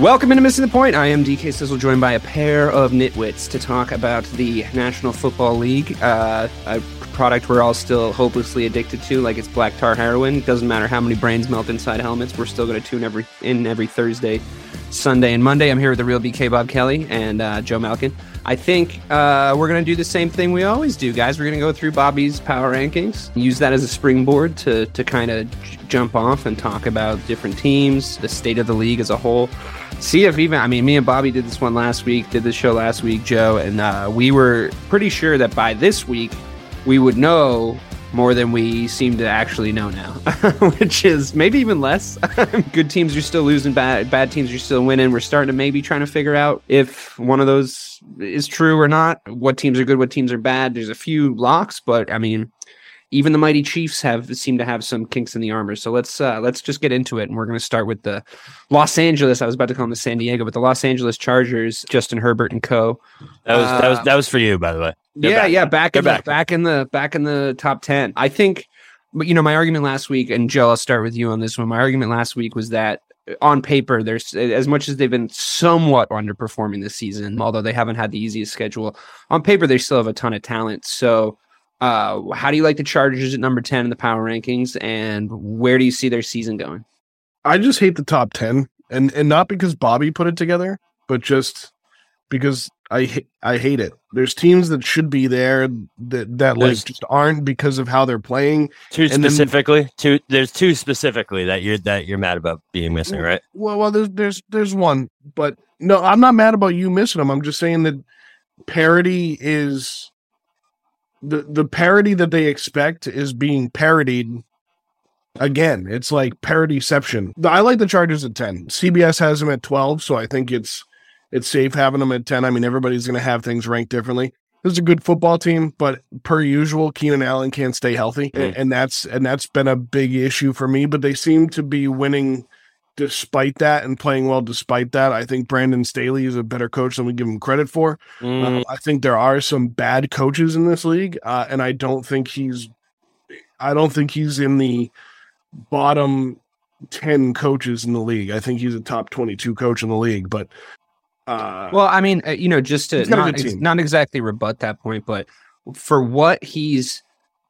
Welcome into Missing the Point. I am DK Sizzle, joined by a pair of nitwits to talk about the National Football League, uh, a product we're all still hopelessly addicted to, like it's black tar heroin. Doesn't matter how many brains melt inside helmets, we're still going to tune every in every Thursday, Sunday, and Monday. I'm here with the real BK Bob Kelly and uh, Joe Malkin. I think uh, we're going to do the same thing we always do, guys. We're going to go through Bobby's power rankings, use that as a springboard to to kind of j- jump off and talk about different teams, the state of the league as a whole. See if even I mean, me and Bobby did this one last week, did this show last week, Joe, and uh, we were pretty sure that by this week we would know more than we seem to actually know now, which is maybe even less. Good teams are still losing, bad bad teams are still winning. We're starting to maybe trying to figure out if one of those is true or not. What teams are good, what teams are bad. There's a few locks, but I mean, even the mighty Chiefs have seem to have some kinks in the armor. So let's uh, let's just get into it, and we're going to start with the Los Angeles. I was about to call them the San Diego, but the Los Angeles Chargers, Justin Herbert and Co. That was that was Uh, that was for you, by the way. They're yeah, back. yeah, back They're in the, back. back in the back in the top ten. I think, but you know, my argument last week, and Joe, I'll start with you on this one. My argument last week was that on paper, there's as much as they've been somewhat underperforming this season, although they haven't had the easiest schedule. On paper, they still have a ton of talent. So, uh, how do you like the Chargers at number ten in the power rankings, and where do you see their season going? I just hate the top 10 and and not because Bobby put it together, but just because I ha- I hate it. There's teams that should be there that that like just aren't because of how they're playing. Two and then- specifically, two there's two specifically that you're that you're mad about being missing, right? Well, well, there's there's there's one, but no, I'm not mad about you missing them. I'm just saying that parody is the the parody that they expect is being parodied again. It's like parodyception. I like the Chargers at ten. CBS has them at twelve, so I think it's it's safe having them at ten. I mean, everybody's going to have things ranked differently. This is a good football team, but per usual, Keenan Allen can't stay healthy, Mm. and that's and that's been a big issue for me. But they seem to be winning despite that and playing well despite that. I think Brandon Staley is a better coach than we give him credit for. Mm, Uh, I think there are some bad coaches in this league, uh, and I don't think he's, I don't think he's in the bottom ten coaches in the league. I think he's a top twenty-two coach in the league, but. Uh, Well, I mean, uh, you know, just to He's got a not, good ex- team. not exactly rebut that point, but for what he's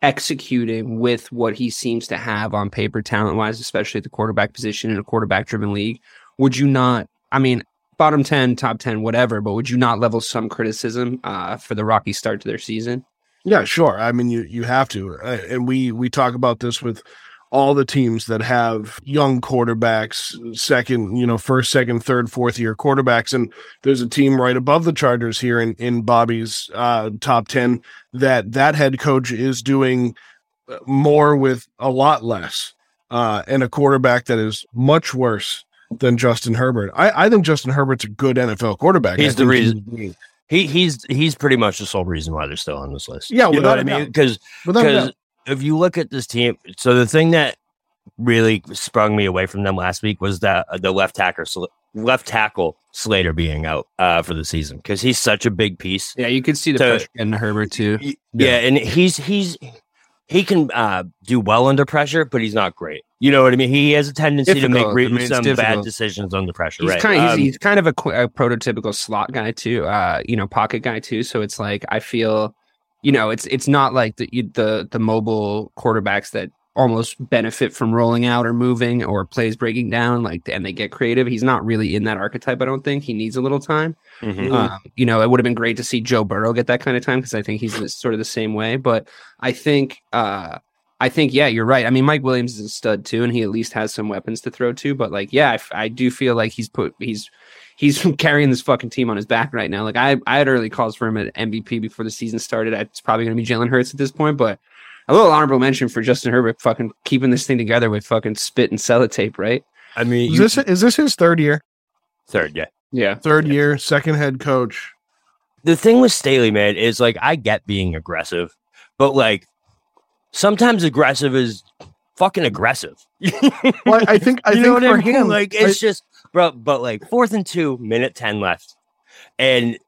executing with what he seems to have on paper, talent wise, especially at the quarterback position in a quarterback driven league, would you not? I mean, bottom 10, top 10, whatever, but would you not level some criticism uh, for the rocky start to their season? Yeah, sure. I mean, you you have to, uh, and we we talk about this with all the teams that have young quarterbacks, second, you know, first, second, third, fourth year quarterbacks, and there's a team right above the Chargers here in in Bobby's uh, top ten that that head coach is doing uh, more with a lot less, uh, and a quarterback that is much worse than Justin Herbert. I, I think Justin Herbert's a good NFL quarterback. He's the reason. He he's he's pretty much the sole reason why they're still on this list. Yeah, you know what I mean? Because because. If you look at this team, so the thing that really sprung me away from them last week was that uh, the left tackle left tackle Slater being out uh, for the season because he's such a big piece. Yeah, you could see the To- pressure in Herbert too. Y- Yeah, and he's he's he can uh, do well under pressure, but he's not great. You know what I mean? He has a tendency to make re- I mean, it's some bad decisions under pressure. He's right? kind of Um, he's, he's kind of a, a prototypical slot guy too, uh, you know, pocket guy too. So it's like I feel you know, it's it's not like the the the mobile quarterbacks that almost benefit from rolling out or moving or plays breaking down like and they get creative. He's not really in that archetype. I don't think he needs a little time. Mhm. Um, you know, it would have been great to see Joe Burrow get that kind of time because I think he's sort of the same way. But I think, uh, I think, yeah, you're right. I mean, Mike Williams is a stud too, and he at least has some weapons to throw to. But like, yeah, I do feel like he's put he's he's carrying this fucking team on his back right now. Like, I I had early calls for him at MVP before the season started. It's probably going to be Jalen Hurts at this point, but. A little honorable mention for Justin Herbert fucking keeping this thing together with fucking spit and sellotape, right? I mean, Is you- this is this his third year? third, yeah. Yeah. Third year, second head coach. the thing with Staley, man, is like I get being aggressive, but like sometimes aggressive is fucking aggressive. Well, I think I you think know what for I mean? him, like I- it's just, bro. But like fourth and two, minute ten left, and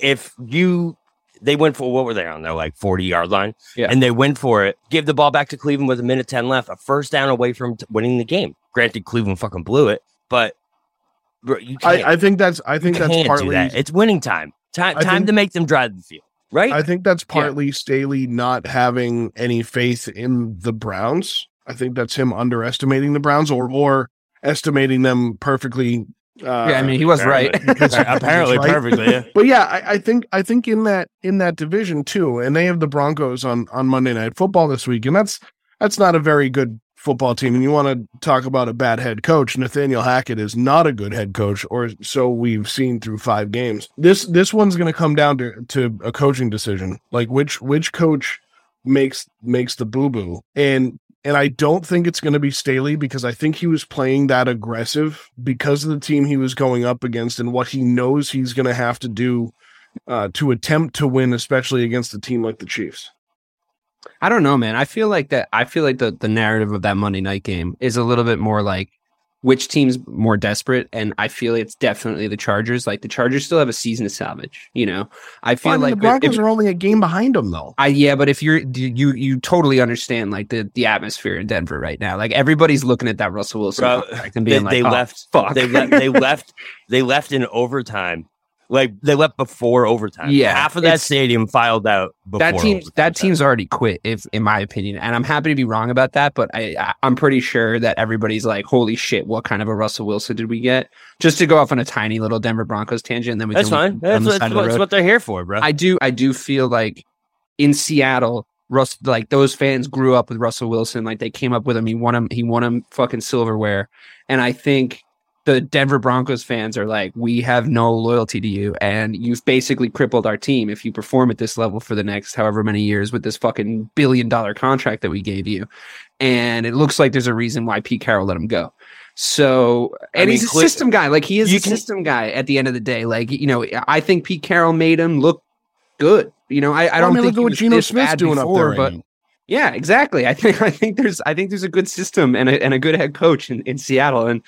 if you they went for what were they on their like forty yard line, Yeah. and they went for it, give the ball back to Cleveland with a minute ten left, a first down away from t- winning the game. Granted, Cleveland fucking blew it, but bro, you can't, I, I think that's I you think that's partly that. It's winning time. Time, I time think- to make them drive the field, right? I think that's partly Staley not having any faith in the Browns. I think that's him underestimating the Browns or or estimating them perfectly. Uh, yeah, I mean, he was right. because- apparently right? perfectly. Yeah. But yeah, I, I think I think in that in that division too, and they have the Broncos on on Monday Night Football this week, and that's that's not a very good football team. And you want to talk about a bad head coach? Nathaniel Hackett is not a good head coach, or so we've seen through five games. This this one's going to come down to to a coaching decision, like which which coach makes makes the boo boo, and and I don't think it's going to be Staley because I think he was playing that aggressive because of the team he was going up against and what he knows he's going to have to do uh, to attempt to win, especially against a team like the Chiefs. I don't know, man. I feel like that. I feel like the the narrative of that Monday night game is a little bit more like which team's more desperate, and I feel it's definitely the Chargers. Like the Chargers still have a season to salvage. You know, I feel I mean, like the Broncos if- are only a game behind them, though. I yeah, but if you're you you totally understand like the the atmosphere in Denver right now. Like everybody's looking at that Russell Wilson Bro, contract and They, being like, they "Oh, left. fuck. They left. They left. They left in overtime. Like they left before overtime. Yeah, half of that stadium filed out. Before that team overtime. that team's already quit if in my opinion and i'm happy to be wrong about that but I, I i'm pretty sure that everybody's like holy shit what kind of a russell wilson did we get just to go off on a tiny little denver broncos tangent and then we That's fine. That's, the that's, the that's what they're here for, bro. i do i do feel like in seattle Russ, like those fans grew up with Russell Wilson. Like they came up with him. He won him. He won him fucking silverware. And I think the Denver Broncos fans are like, we have no loyalty to you, and you've basically crippled our team if you perform at this level for the next however many years with this fucking billion dollar contract that we gave you. And it looks like there's a reason why Pete Carroll let him go. So, I and mean, he's a system guy. Like he is a can- system guy at the end of the day. Like you know, I think Pete Carroll made him look good. You know, I, I don't mean, think look at what Geno Smith's doing before, up there. but yeah, exactly. I think I think there's I think there's a good system and a and a good head coach in, in Seattle. And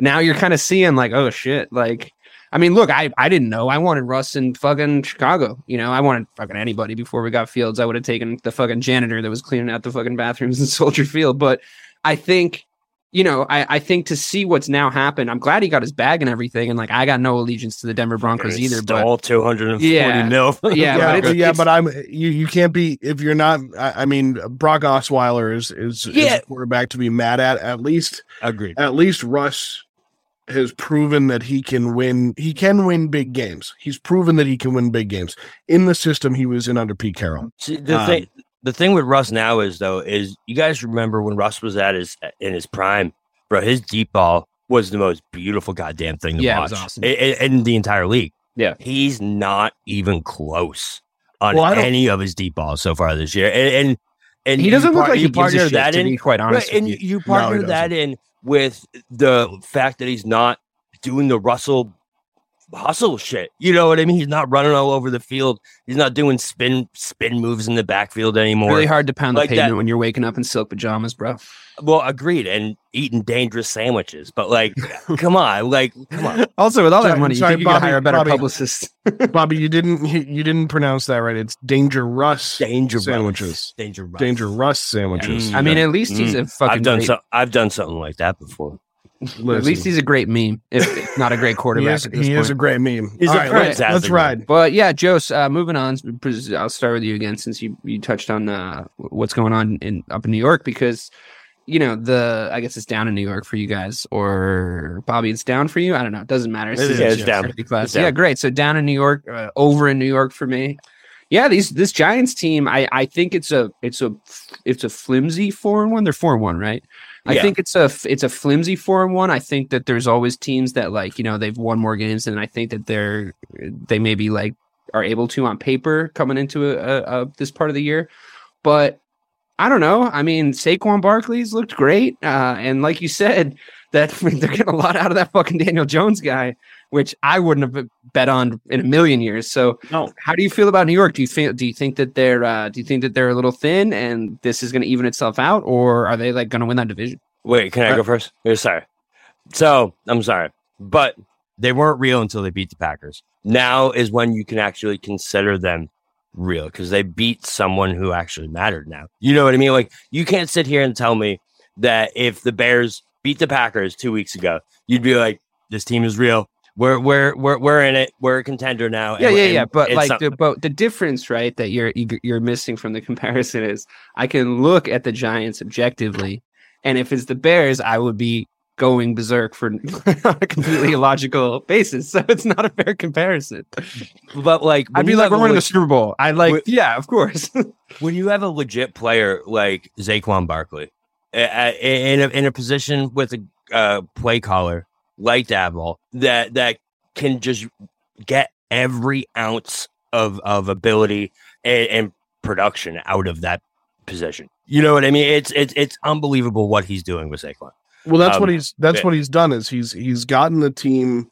now you're kind of seeing like, oh shit, like I mean, look, I, I didn't know. I wanted Russ in fucking Chicago. You know, I wanted fucking anybody before we got Fields. I would have taken the fucking janitor that was cleaning out the fucking bathrooms in Soldier Field. But I think, you know, I, I think to see what's now happened, I'm glad he got his bag and everything. And like, I got no allegiance to the Denver Broncos either. But Stole two hundred and forty Yeah. mil. Yeah, yeah, but but, it's- yeah, it's- but I'm you. You can't be if you're not. I, I mean, Brock Osweiler is is, is Yeah. a quarterback to be mad at. At least, Agreed. at least Russ has proven that he can win. He can win big games. He's proven that he can win big games in the system he was in under Pete Carroll. See, the Um, thing, the thing with Russ now is though is you guys remember when Russ was at his in his prime, bro. His deep ball was the most beautiful goddamn thing to Yeah, it watch was awesome. i- i- in, the entire league. Yeah. he's not even close on Well, any of his deep balls so far this year, and and, and he doesn't look par- like you he gives a partner that to in be quite honest. Right, and you. you he partner that in with the fact that he's not doing the Russell hustle shit. You know what I mean? He's not running all over the field. He's not doing spin spin moves in the backfield anymore. really hard to pound like the that- pavement when you're waking up in silk pajamas, bro. Well, agreed. And eating dangerous sandwiches, but like, come on, like, come on. Also, with all that money, you sorry, think you could Bobby- hire a better Bobby. publicist. Bobby, you didn't you didn't pronounce that right. It's dangerous, Danger sandwiches. Danger. Russ. Danger Russ sandwiches. Mm. I mean, at least he's a fucking. I've done great- so. I've done something like that before. At least he's a great meme, if, if not a great he quarterback. is, at this he is a great meme. He's All a right, let's, fantastic let's ride. But yeah, Jose, uh, moving on. I'll start with you again since you, you touched on uh, what's going on in up in New York because you know the I guess it's down in New York for you guys or Bobby, it's down for you. I don't know. It doesn't matter. It is, it's down. Pretty class. It's down. Yeah, great. So down in New York, uh, over in New York for me. Yeah, these this Giants team, I I think it's a it's a it's a flimsy four and one. They're four and one, right? I Yeah. think it's a it's a flimsy four and one. I think that there's always teams that like you know they've won more games, and I think that they're they maybe like are able to on paper coming into a, a, a this part of the year, but I don't know. I mean, Saquon Barkley's looked great, uh, and like you said, that they're getting a lot out of that fucking Daniel Jones guy, which I wouldn't have bet on in a million years. So, No. how do you feel about New York? Do you feel do you think that they're uh, do you think that they're a little thin and this is going to even itself out, or are they like going to win that division? Wait, can I go first? Yeah, sorry. So I'm sorry, but they weren't real until they beat the Packers. Now is when you can actually consider them real because they beat someone who actually mattered. Now you know what I mean. Like you can't sit here and tell me that if the Bears beat the Packers two weeks ago, you'd be like, "This team is real. We're we're we're we're in it. We're a contender now." Yeah, and- yeah, yeah. But like something- the but the difference, right, that you're you- you're missing from the comparison is I can look at the Giants objectively, and if it's the Bears, I would be going berserk for on a completely illogical basis. So it's not a fair comparison. but like I'd be like, have we're a winning the Super Bowl. I'd like, Wait- yeah, of course. when you have a legit player like Saquon Barkley uh, uh, in a, in a position with a uh, play caller like Daboll that that can just get every ounce of of ability and, and production out of that position. You know what I mean? It's it's it's unbelievable what he's doing with Saquon. Well, that's what Um, he's that's yeah. what he's done is he's he's gotten the team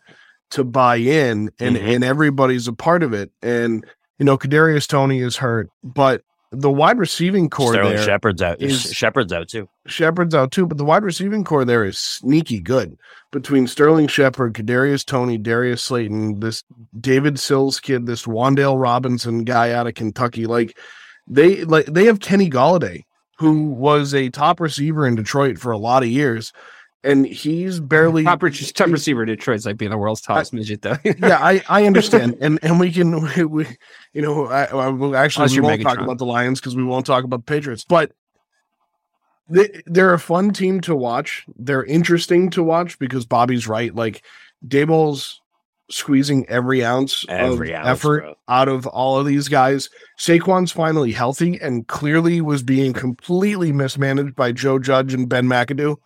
to buy in and Mhm. and everybody's a part of it. And you know, Kadarius Toney is hurt, but the wide receiving core Sterling there, Shepard's out. is- Shepard's out too. Shepard's out too, but the wide receiving core there is sneaky good. Between Sterling Shepard, Kadarius Toney, Darius Slayton, this David Sills kid, this Wan'Dale Robinson guy out of Kentucky, like they like they have Kenny Golladay, who was a top receiver in Detroit for a lot of years, and he's barely top, top receiver Detroit's like being the world's tallest midget, though. yeah, I, I understand, and and we can we, we you know I, I will actually we won't talk about the Lions because we won't talk about the Patriots, but they they're a fun team to watch. They're interesting to watch because Bobby's right. Like Daboll's squeezing every ounce Every of ounce, effort bro. out of all of these guys. Saquon's finally healthy and clearly was being completely mismanaged by Joe Judge and Ben McAdoo.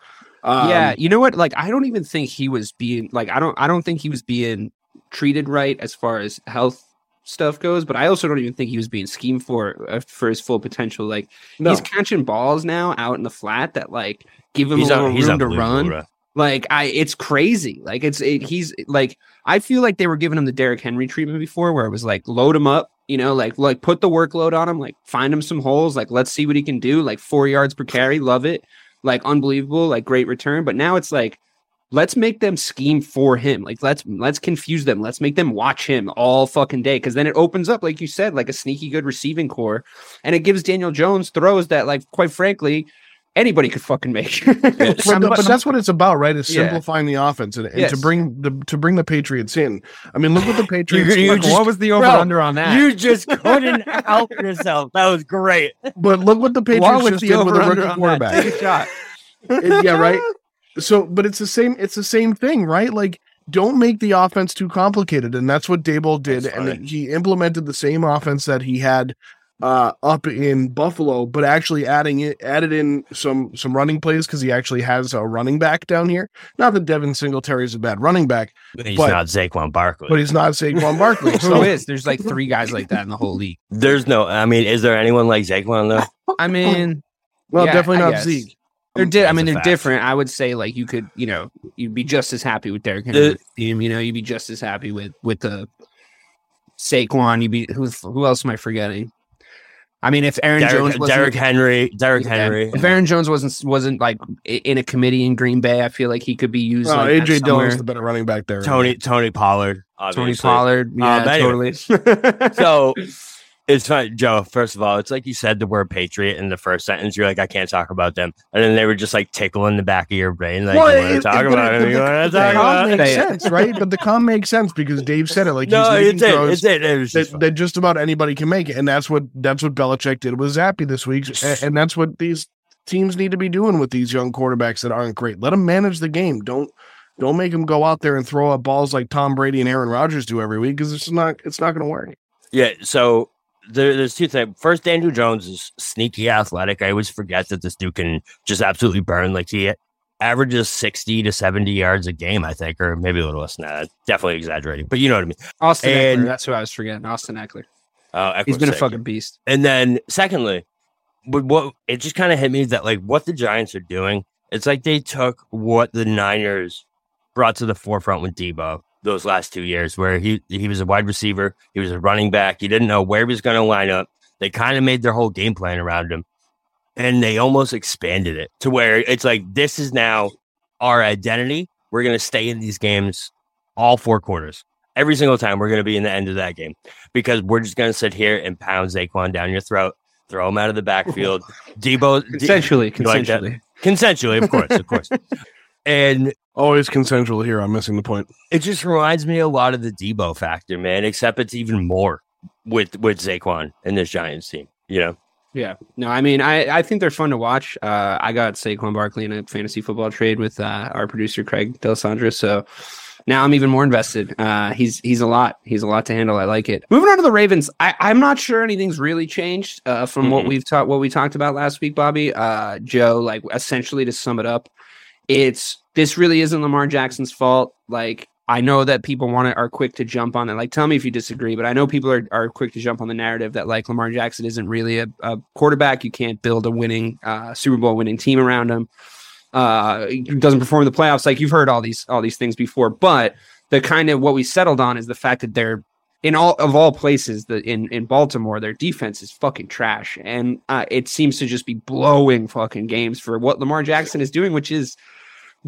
Um, yeah, you know what? Like, I don't even think he was being like, I don't, I don't think he was being treated right as far as health stuff goes. But I also don't even think he was being schemed for uh, for his full potential. Like, no. he's catching balls now out in the flat that like give him He's a little room to run. Like, I, it's crazy. Like, it's it, he's like, I feel like they were giving him the Derrick Henry treatment before, where it was like load him up. You know, like like put the workload on him, like find him some holes, like let's see what he can do. Like four yards per carry, love it like unbelievable, like great return. But now it's like, let's make them scheme for him. Like let's let's confuse them. Let's make them watch him all fucking day. Cause then it opens up, like you said, like a sneaky good receiving core. And it gives Daniel Jones throws that, like, quite frankly, anybody could fucking make. But, the- but that's what it's about, right? Is Yeah. simplifying the offense and, and to bring the to bring the Patriots in. I mean, look what the Patriots. you look, just- was the over under on that? You just couldn't help yourself. That was great. but look what the Patriots just did with a rookie quarterback. Take a shot. It- yeah, right. So, but it's the same. It's the same thing, right? Like, don't make the offense too complicated, and that's what Daboll did, That's and funny. he implemented the same offense that he had uh up in Buffalo, but actually adding it added in some some running plays because he actually has a running back down here. Not that Devin Singletary is a bad running back, but He's But- not Saquon Barkley. but he's not Saquon Barkley. Who So is? There's like three guys like that in the whole league. There's no. I mean, is there anyone like Saquon though? I mean, well, Yeah, definitely not. Zeke. They're di- I mean, they're fact. different. I would say like you could, you know, you'd be just as happy with Derrick Henry The- team. You know, you'd be just as happy with with the Saquon. You'd be who? Who else am I forgetting? I mean, if Aaron Jones, Derrick, Henry. Derrick Yeah. Henry. If Aaron Jones wasn't wasn't like in a committee in Green Bay, I feel like he could be used. Oh, like that AJ somewhere. Dillon's the better running back there. Tony Tony Pollard. Tony. Pollard, uh, yeah, but anyway. totally. So It's fine, Joe. First of all, it's like you said the word patriot in the first sentence. You're like, I can't talk about them, and then they were just like tickling the back of your brain, like, Well, you want to talk about it-? You want to talk about it? makes sense, right? But the com makes sense because Dave said it. Like No, he's it's it. It's it. It was just that, that just about anybody can make it, and that's what that's what Belichick did with Zappe this week, and, and that's what these teams need to be doing with these young quarterbacks that aren't great. Let them manage the game. Don't don't make them go out there and throw up balls like Tom Brady and Aaron Rodgers do every week because it's not it's not going to work. Yeah, so there, there's two things. First, Andrew Jones is sneaky athletic. I always forget that this dude can just absolutely burn. Like he averages 60 to 70 yards a game, I think, or maybe a little less than that. Definitely exaggerating, but you know what I mean. Austin And- Ekeler. That's who I was forgetting. Austin Ekeler. Uh, He's been a fucking beast. And then, secondly, but what it just kind of hit me that like what the Giants are doing, it's like they took what the Niners brought to the forefront with Deebo those last two years, where he he was a wide receiver, he was a running back, he didn't know where he was going to line up. They kind of made their whole game plan around him, and they almost expanded it to where it's like this is now our identity. We're going to stay in these games all four quarters. Every single time we're going to be in the end of that game because we're just going to sit here and pound Saquon down your throat, throw him out of the backfield. Deebo, D- Consensually, like consensually. consensually, of course, of course. And Always consensual here. I'm missing the point. it just reminds me a lot of the Deebo factor, man. Except it's even more with with Saquon and this Giants team. You know, Yeah. No, I mean, I, I think they're fun to watch. Uh, I got Saquon Barkley in a fantasy football trade with uh, our producer Craig Delisandro, so now I'm even more invested. Uh, he's he's a lot. He's a lot to handle. I like it. Moving on to the Ravens, I, I'm not sure anything's really changed uh, from what Mhm. we've talked what we talked about last week, Bobby. Uh, Joe, like essentially to sum it up, it's this really isn't Lamar Jackson's fault. Like I know that people want to are quick to jump on it. Like tell me if you disagree, but I know people are, are quick to jump on the narrative that like Lamar Jackson isn't really a, a quarterback. You can't build a winning uh, Super Bowl winning team around him. Uh, he doesn't perform in the playoffs. Like you've heard all these all these things before, but the kind of what we settled on is the fact that they're in all of all places in in Baltimore their defense is fucking trash and uh, it seems to just be blowing fucking games for what Lamar Jackson is doing which is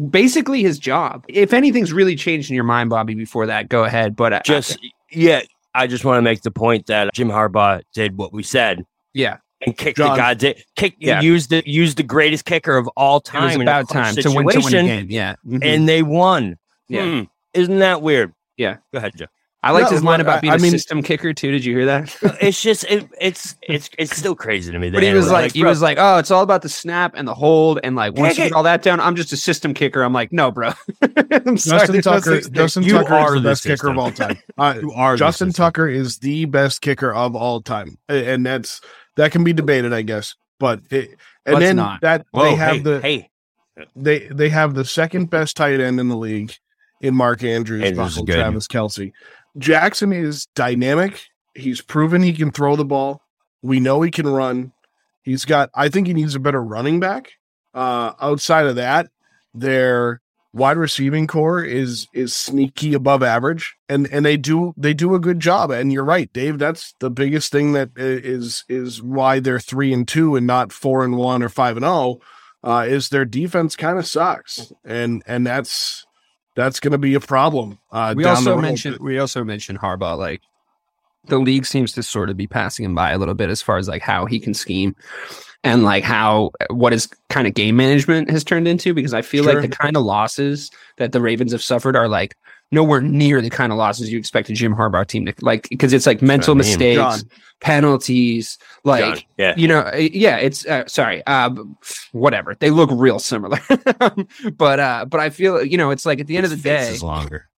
basically his job. If anything's really changed in your mind Bobby before that go ahead but uh, just yeah. I just want to make the point that Jim Harbaugh did what we said yeah and kicked John. the goddamn kick. Yeah. Used the used the greatest kicker of all time. was in a about time to win to win a situation, game yeah Mhm. and they won. Yeah. Hmm. Isn't that weird? Yeah. Go ahead, Joe. I liked No, his line about being I a mean- system kicker too did you hear that It's just it, it's it's it's still crazy to me. that But he was anyone- like, he was like, oh, it's all about the snap and the hold, and like once you get all that down, I'm just a system kicker. I'm like, no, bro. I'm sorry, Justin Tucker. Justin You Tucker are is the the best kicker of all time. Uh, you are Justin. Tucker is the best kicker of all time, and that's that can be debated, I guess. But it, and Let's then not. that Whoa, they have hey, the hey. they they have the second best tight end in the league in Mark Andrews, Andrews behind. Travis Kelce. Jackson is dynamic. He's proven he can throw the ball. We know he can run. He's got. I think he needs a better running back. Uh, outside of that, their wide receiving core is is sneaky above average, and and they do they do a good job. And you're right, Dave. That's the biggest thing that is is is why they're three and two and not four and one or five and zero. Uh, is their defense kind of sucks, and and that's that's going to be a problem. Uh, we also mentioned we also mentioned Harbaugh. Like the league seems to sort of be passing him by a little bit as far as like how he can scheme and like how what his kind of game management has turned into. Because I feel Sure. like the kind of losses that the Ravens have suffered are like nowhere near the kind of losses you expect a Jim Harbaugh team to like because it's like mental I mean. mistakes, John. penalties, like John, yeah. you know uh, yeah it's uh, sorry uh whatever they look real similar but uh but i feel you know it's like at the end of the day is longer.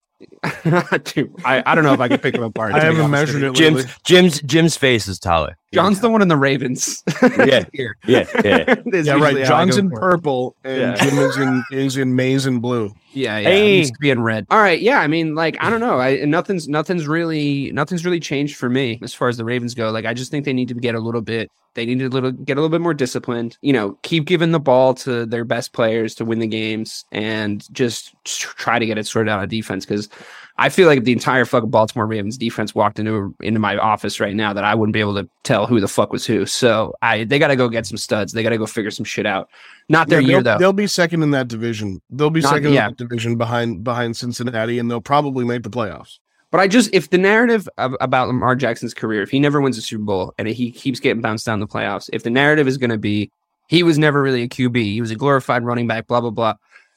Dude, I, I don't know if I can pick them apart. I haven't measured it. Jim's Jim's Jim's face is taller. John's the one in the Ravens. Yeah. Here. Yeah, yeah. Yeah, right. John's in purple, and Yeah. Jim is in is in maize and blue. Yeah, yeah. Hey. It needs to be in red. All right. Yeah. I mean, like, I don't know. I nothing's nothing's really nothing's really changed for me as far as the Ravens go. Like, I just think they need to get a little bit. They need to little get a little bit more disciplined. You know, keep giving the ball to their best players to win the games, and just try to get it sorted out on defense. Because I feel like if the entire fucking Baltimore Ravens defense walked into into my office right now, that I wouldn't be able to tell who the fuck was who. So I they got to go get some studs. They got to go figure some shit out. Not their Yeah, year they'll, though. they'll be second in that division. They'll be Not- second yeah. in that division behind behind Cincinnati, and they'll probably make the playoffs. But I just, if the narrative of, about Lamar Jackson's career, if he never wins a Super Bowl and he keeps getting bounced down the playoffs, if the narrative is going to be he was never really a QB, he was a glorified running back, blah blah blah.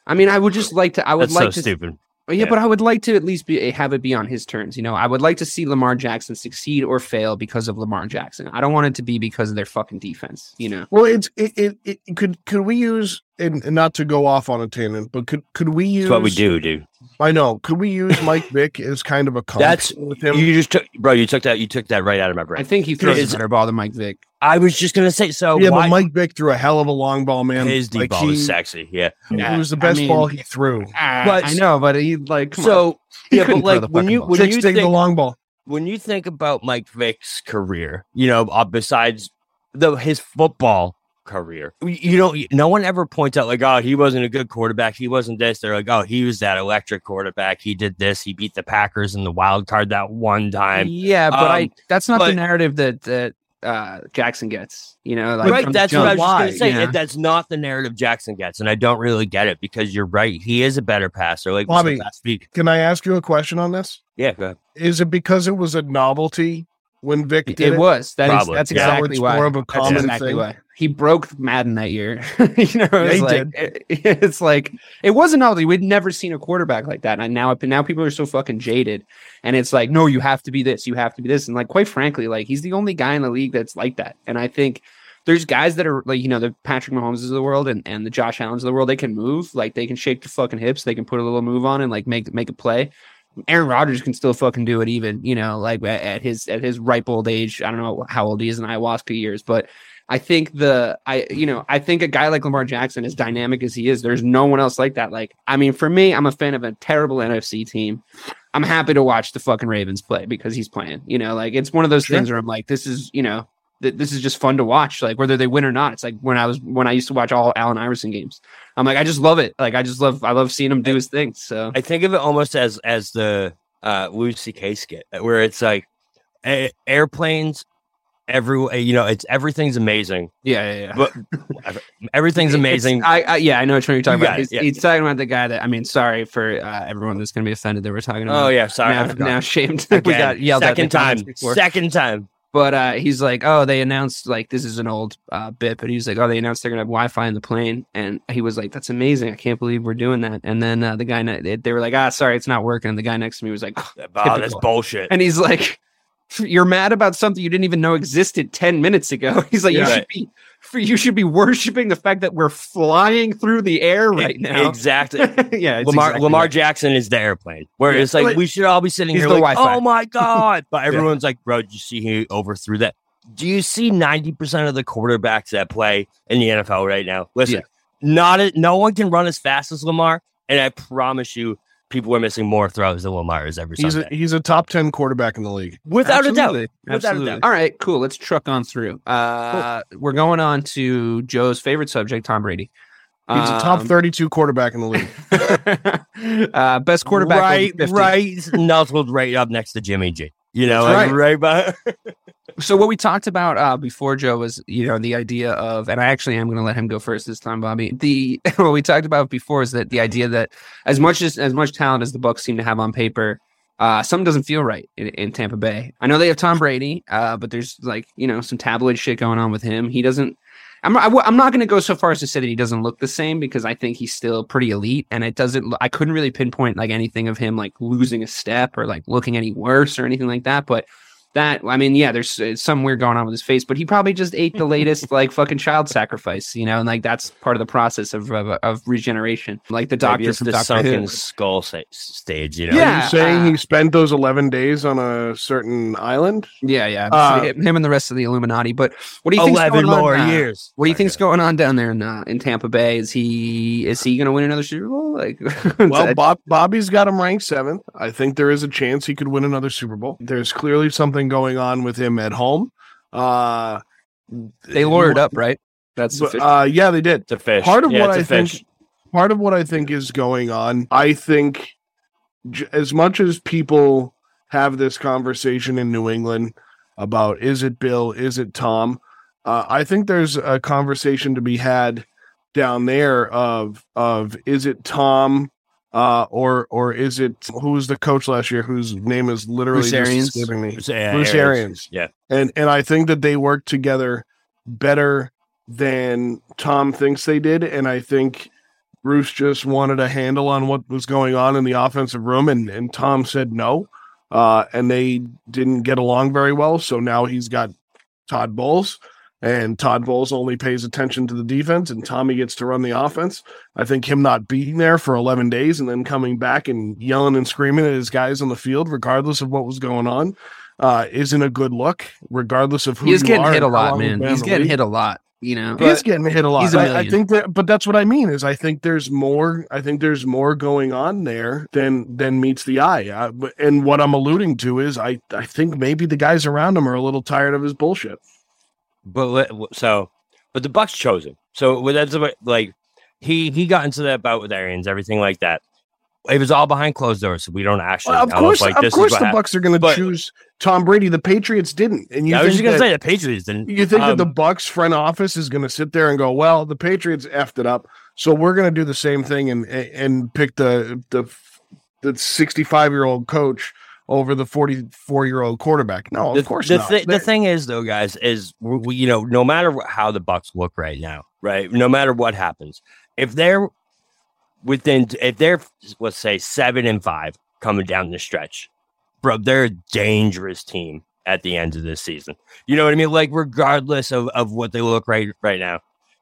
I mean, I would just like to. I would That's like so to. stupid. Yeah, Yeah. but I would like to at least be eh, have it be on his terms. You know, I would like to see Lamar Jackson succeed or fail because of Lamar Jackson. I don't want it to be because of their fucking defense. You know. Well, it's it, it, it could could we use and, and not to go off on a tangent, but could could we use That's what we do, dude. I know. Could we use Mike Vick as kind of a comp That's with him? you just took, bro. You took that. You took that right out of my brain. I think he throws a better ball than Mike Vick. I was just gonna say. So yeah, why, but Mike Vick threw a hell of a long ball, man. his deep Like, ball he- is sexy. Yeah. It was the I best mean- ball he threw. But- I know, but he like come on. So He yeah, but like when you ball. when Six you think the long ball. when you think about Mike Vick's career, you know, uh, besides the his football career, you you don't. No one ever points out like, oh, he wasn't a good quarterback. He wasn't this. They're like, oh, he was that electric quarterback. He did this. He beat the Packers in the wild card that one time. yeah, but I um, that's not the narrative that that uh Jackson gets. You know, like right, that's jump. what I was Why, just gonna say. you know? That's not the narrative Jackson gets, and I don't really get it because you're right. He is a better passer. Like Bobby. last week. Can I ask you a question on this? Yeah, go ahead. Is it because it was a novelty when Vick did it it? was. That is, Probably. that's Yeah. exactly It's why. more of a That's common exactly thing. why. He broke Madden that year. you know, it's he like it- it's like it wasn't novelty. We'd never seen a quarterback like that. And now now people are so fucking jaded. And it's like, no, you have to be this, you have to be this. And like quite frankly, like he's the only guy in the league that's like that. And I think there's guys that are like, you know, the Patrick Mahomes of the world and, and the Josh Allens of the world, they can move, like they can shake the fucking hips, they can put a little move on and like make make a play. Aaron Rodgers can still fucking do it, even you know, like at, at his at his ripe old age. I don't know how old he is in ayahuasca years, but I think the I you know I think a guy like Lamar Jackson, as dynamic as he is, there's no one else like that. Like I mean, for me, I'm a fan of a terrible NFC team. I'm happy to watch the fucking Ravens play because he's playing. You know, like it's one of those Sure. things where I'm like, this is you know. th- This is just fun to watch, like whether they win or not. It's like when I was when I used to watch all Allen Iverson games. I'm like, I just love it. Like I just love, I love seeing him do his thing. So I think of it almost as as the uh Louis C.K. skit, where it's like a- airplanes, every you know, it's everything's amazing, yeah, yeah, yeah. but everything's amazing. I, I yeah, I know what you're talking You about. He's, yeah. he's talking about the guy that I mean, sorry for uh, everyone that's going to be offended that we're talking about. oh yeah, sorry, now, now shamed. we got yelled at second comments time, second time. But uh, he's like, oh, they announced like this is an old uh, bit, but he's like, oh, they announced they're gonna have Wi-Fi in the plane, and he was like, that's amazing. I can't believe we're doing that. And then uh, the guy, ne- they, they were like, ah, sorry, it's not working. And the guy next to me was like, Oh, that's bullshit. and he's like, you're mad about something you didn't even know existed ten minutes ago. He's like, you Yeah. should be. You should be worshiping the fact that we're flying through the air right now. Exactly. yeah, it's Lamar exactly Lamar right. Jackson is the airplane. Where Yeah. it's like we should all be sitting here like, Wi-Fi. oh my god! But everyone's like, bro, did you see he overthrew that? Do you see ninety percent of the quarterbacks that play in the NFL right now? Listen, Yeah. not a, no one can run as fast as Lamar, and I promise you, people are missing more throws than Lamar is every He's a he's a top ten quarterback in the league. without a doubt. Absolutely. Without a doubt. All right, cool. Let's truck on through. Uh, We're going on to Joe's favorite subject, Tom Brady. He's a top Um, thirty two quarterback in the league. uh, best quarterback. right, right, nuzzled right up next to Jimmy G. You know, That's like, right by. So what we talked about uh, before Joe was, you know, the idea of, and I actually am going to let him go first this time, Bobby. The what we talked about before is that the idea that as much as as much talent as the Bucs seem to have on paper, uh, something doesn't feel right in, in Tampa Bay. I know they have Tom Brady, uh, but there's like you know some tabloid shit going on with him. He doesn't. I'm I, am not going to go so far as to say that he doesn't look the same because I think he's still pretty elite, and it doesn't. I couldn't really pinpoint like anything of him like losing a step or like looking any worse or anything like that, but that I mean, yeah, there's uh, some weird going on with his face, but he probably just ate the latest like fucking child sacrifice, you know, and like that's part of the process of of, of regeneration. Like the Maybe doctor from the Doctor sunken Who. skull sa- stage. You know, Yeah. Are you saying uh, he spent those eleven days on a certain island? Yeah, yeah, Uh, him him and the rest of the Illuminati. But what do you think? eleven more years. What do you Okay. think's going on down there in uh, in Tampa Bay? Is he is he going to win another Super Bowl? Like, Well, Bob, Bobby's got him ranked seventh. I think there is a chance he could win another Super Bowl. There's clearly something going on with him at home. Uh, they lawyered up, right? That's but, official. uh, yeah, they did. It's a fish. Part of yeah, what I think, fish. part of what I think is going on, I think, j- as much as people have this conversation in New England about is it Bill, is it Tom, uh, I think there's a conversation to be had down there of of is it Tom Uh, or or is it who was the coach last year whose name is literally Bruce escaping me? Bruce Bruce Arians. Yeah. And and I think that they work together better than Tom thinks they did. And I think Bruce just wanted a handle on what was going on in the offensive room, and and Tom said no. Uh, and they didn't get along very well. So now he's got Todd Bowles, and Todd Bowles only pays attention to the defense, and Tommy gets to run the offense. I think him not being there for 11 days and then coming back and yelling and screaming at his guys on the field, regardless of what was going on, uh, isn't a good look, regardless of who He's getting hit a lot, man. He's getting hit a lot. You know, he's getting hit a lot. I- I, think that, but that's what I mean is I think there's more. I think there's more going on there than than meets the eye. Uh, but- and what I'm alluding to is I I think maybe the guys around him are a little tired of his bullshit. But so, but the Bucs chose him. So with that's like he he got into that bout with Arians, everything like that. It was all behind closed doors, so we don't actually. Well, of course, like, of course, the happened. Bucs are going to choose Tom Brady. The Patriots didn't, and you I was just gonna say the Patriots didn't. You think that the Um, Bucs front office is going to sit there and go, "Well, the Patriots effed it up, so we're going to do the same thing and and pick the the the 65 year old coach over the 44 year old quarterback?" No, the, of course the, not. thi- the thing is, though, guys, is we, you know, no matter how the Bucs look right now, right? No matter what happens, if they're within, if they're let's say seven and five coming down the stretch, bro, they're a dangerous team at the end of this season. You know what I mean? Like, regardless of, of what they look right right now,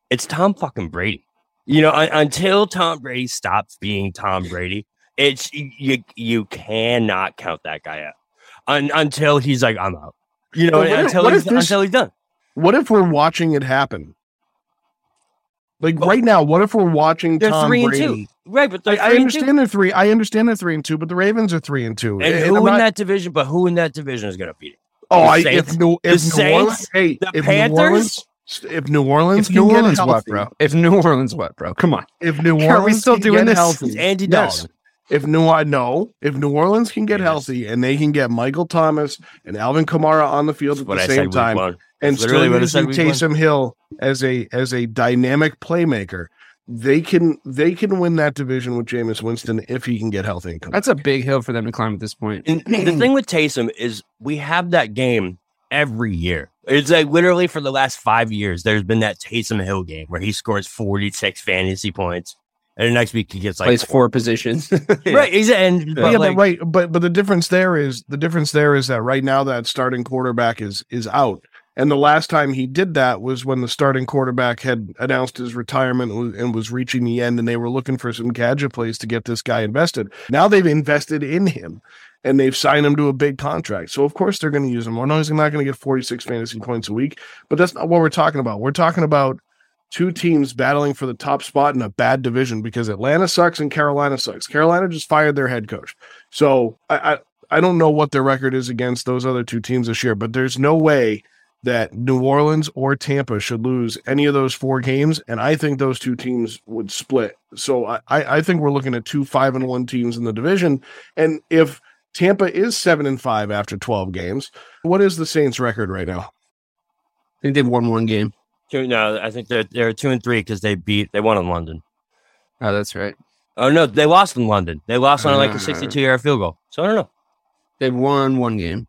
it's Tom fucking Brady. You know, un- until Tom Brady stops being Tom Brady, it's you you cannot count that guy out un- until he's like, I'm out. You know, what if- until what he's this- until he's done. what if we're watching it happen? Like right now, what if we're watching They're Tom three and Brady? two, right? But they're I, I three and two. understand they're three. I understand they're three and two, but the Ravens are three and two. And, And who I'm in not- that division? But who in that division is going to beat it? Oh, The I, Saints- if New, the if New Orleans, Saints, hey, the if Panthers? New Orleans, if New Orleans, if New can get Orleans what, bro? If New Orleans what, bro? Come on. If New Orleans, Are we still doing get this? healthy, It's Andy yes. Dalton. If New I know if New Orleans can get Yes. healthy and they can get Michael Thomas and Alvin Kamara on the field at the I same time, and That's still what using week one. Taysom Hill as a as a dynamic playmaker, they can they can win that division with Jameis Winston if he can get healthy. And come That's a big hill for them to climb at this point. And the thing with Taysom is we have that game every year. It's like literally for the last five years, there's been that Taysom Hill game where he scores 46 fantasy points. And next week he gets like Plays four positions. right. He's and But yeah, like, but right, but but the difference there is the difference there is that right now that starting quarterback is is out, and the last time he did that was when the starting quarterback had announced his retirement and was- and was reaching the end, and they were looking for some gadget plays to get this guy invested. Now they've invested in him, and they've signed him to a big contract. So of course they're going to use him. Well, no, he's not going to get forty six fantasy points a week, but that's not what we're talking about. We're talking about two teams battling for the top spot in a bad division because Atlanta sucks and Carolina sucks. Carolina just fired their head coach. So I, I I don't know what their record is against those other two teams this year, but there's no way that New Orleans or Tampa should lose any of those four games, and I think those two teams would split. So I, I think we're looking at two five and one teams in the division, and if Tampa is seven and five after twelve games, what is the Saints' record right now? I think they've won one game. Two, no, I think they're they're two and three because they beat they won in London. Oh, that's right. Oh no, they lost in London. They lost on like a 62 yard field goal. So I don't know. They've won one game.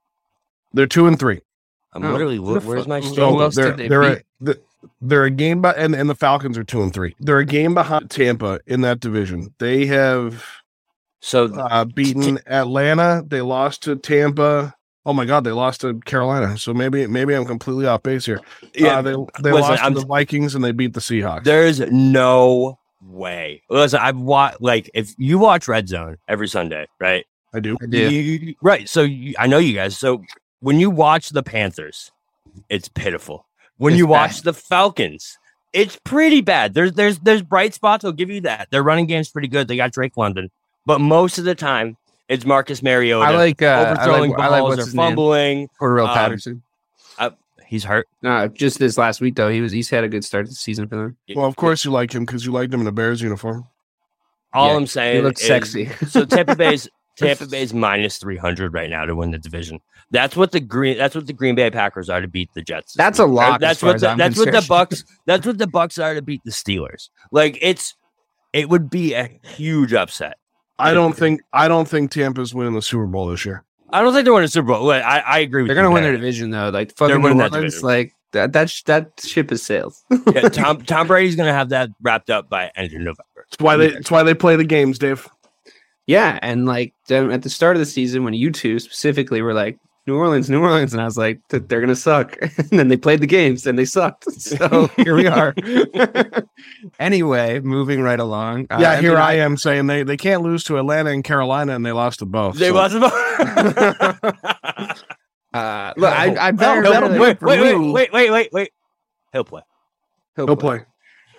They're two and three. I'm Oh, literally who where's fuck- my who Oh, they're they they're a, beat? the- they're a game by and, and the Falcons are two and three. They're a game behind Tampa in that division. They have So uh, beaten Atlanta. They lost to Tampa. Oh my God, they lost to Carolina. So maybe maybe I'm completely off base here. yeah, uh, they they listen, lost I'm- to the Vikings and they beat the Seahawks. There's no way. Listen, I've watched like if you watch Red Zone every Sunday, right? I do. I do. You- right. So you, I know you guys. So when you watch the Panthers, it's pitiful. When It's you watch bad. the Falcons, it's pretty bad. There's there's there's bright spots. I'll give you that. Their running game's pretty good. They got Drake London, but most of the time it's Marcus Mariota. I like uh, I overthrowing like, I like balls what's or his name? fumbling. Cordarrelle Um, Patterson. He's hurt. No, just this last week though, he was he's had a good start to the season for them. Well, of course you like him because you liked him in the Bears uniform. All Yeah, I'm saying He looks is- sexy. so Tampa Bay's Tampa Bay's minus three hundred right now to win the division. That's what the green. That's what the Green Bay Packers are to beat the Jets. That's a week. lock That's as far what as the, I'm that's what the. Bucs. That's what the Bucs are to beat the Steelers. Like it's, it would be a huge upset I don't think I don't think Tampa's winning the Super Bowl this year. I don't think they're winning the Super Bowl. Wait, I, I agree with They're you. gonna win their division though. Like fucking New that Orleans, division. like that that sh- that ship has sailed. yeah, Tom Tom Brady's gonna have that wrapped up by end of November. That's why they that's why they play the games, Dave. Yeah, and like at the start of the season, when you two specifically were like New Orleans, New Orleans, and I was like, they're gonna suck. and then they played the games and they sucked. So here we are. anyway, moving right along. Uh, yeah, here mean, I am saying they, they can't lose to Atlanta and Carolina, and they lost to both. They so- lost the Uh, look, I, I very He'll- rarely- wait, wait, wait, wait, wait, wait, wait. He'll play. He'll play.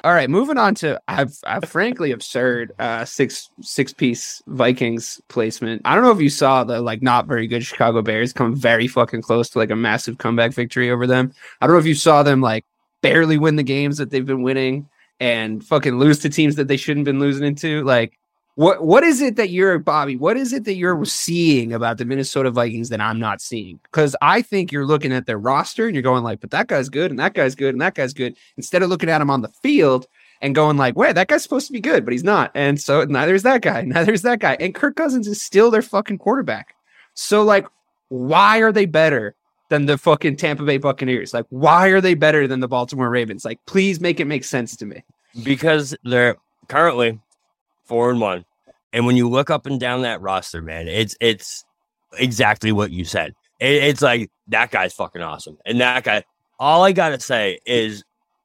All right, moving on to I've, I've frankly absurd uh six six piece Vikings placement. I don't know if you saw the like not very good Chicago Bears come very fucking close to like a massive comeback victory over them. I don't know if you saw them like barely win the games that they've been winning and fucking lose to teams that they shouldn't been losing into. Like what what is it that you're Bobby? What is it that you're seeing about the Minnesota Vikings that I'm not seeing? Because I think you're looking at their roster and you're going like, but that guy's good and that guy's good and that guy's good. Instead of looking at him on the field and going like, wait, that guy's supposed to be good, but he's not. And so neither is that guy, neither is that guy. And Kirk Cousins is still their fucking quarterback. So like, why are they better than the fucking Tampa Bay Buccaneers? Like, why are they better than the Baltimore Ravens? Like, please make it make sense to me. because they're currently four and one. And when you look up and down that roster, man, it's it's exactly what you said. It, it's like that guy's fucking awesome, and that guy. All I gotta say is,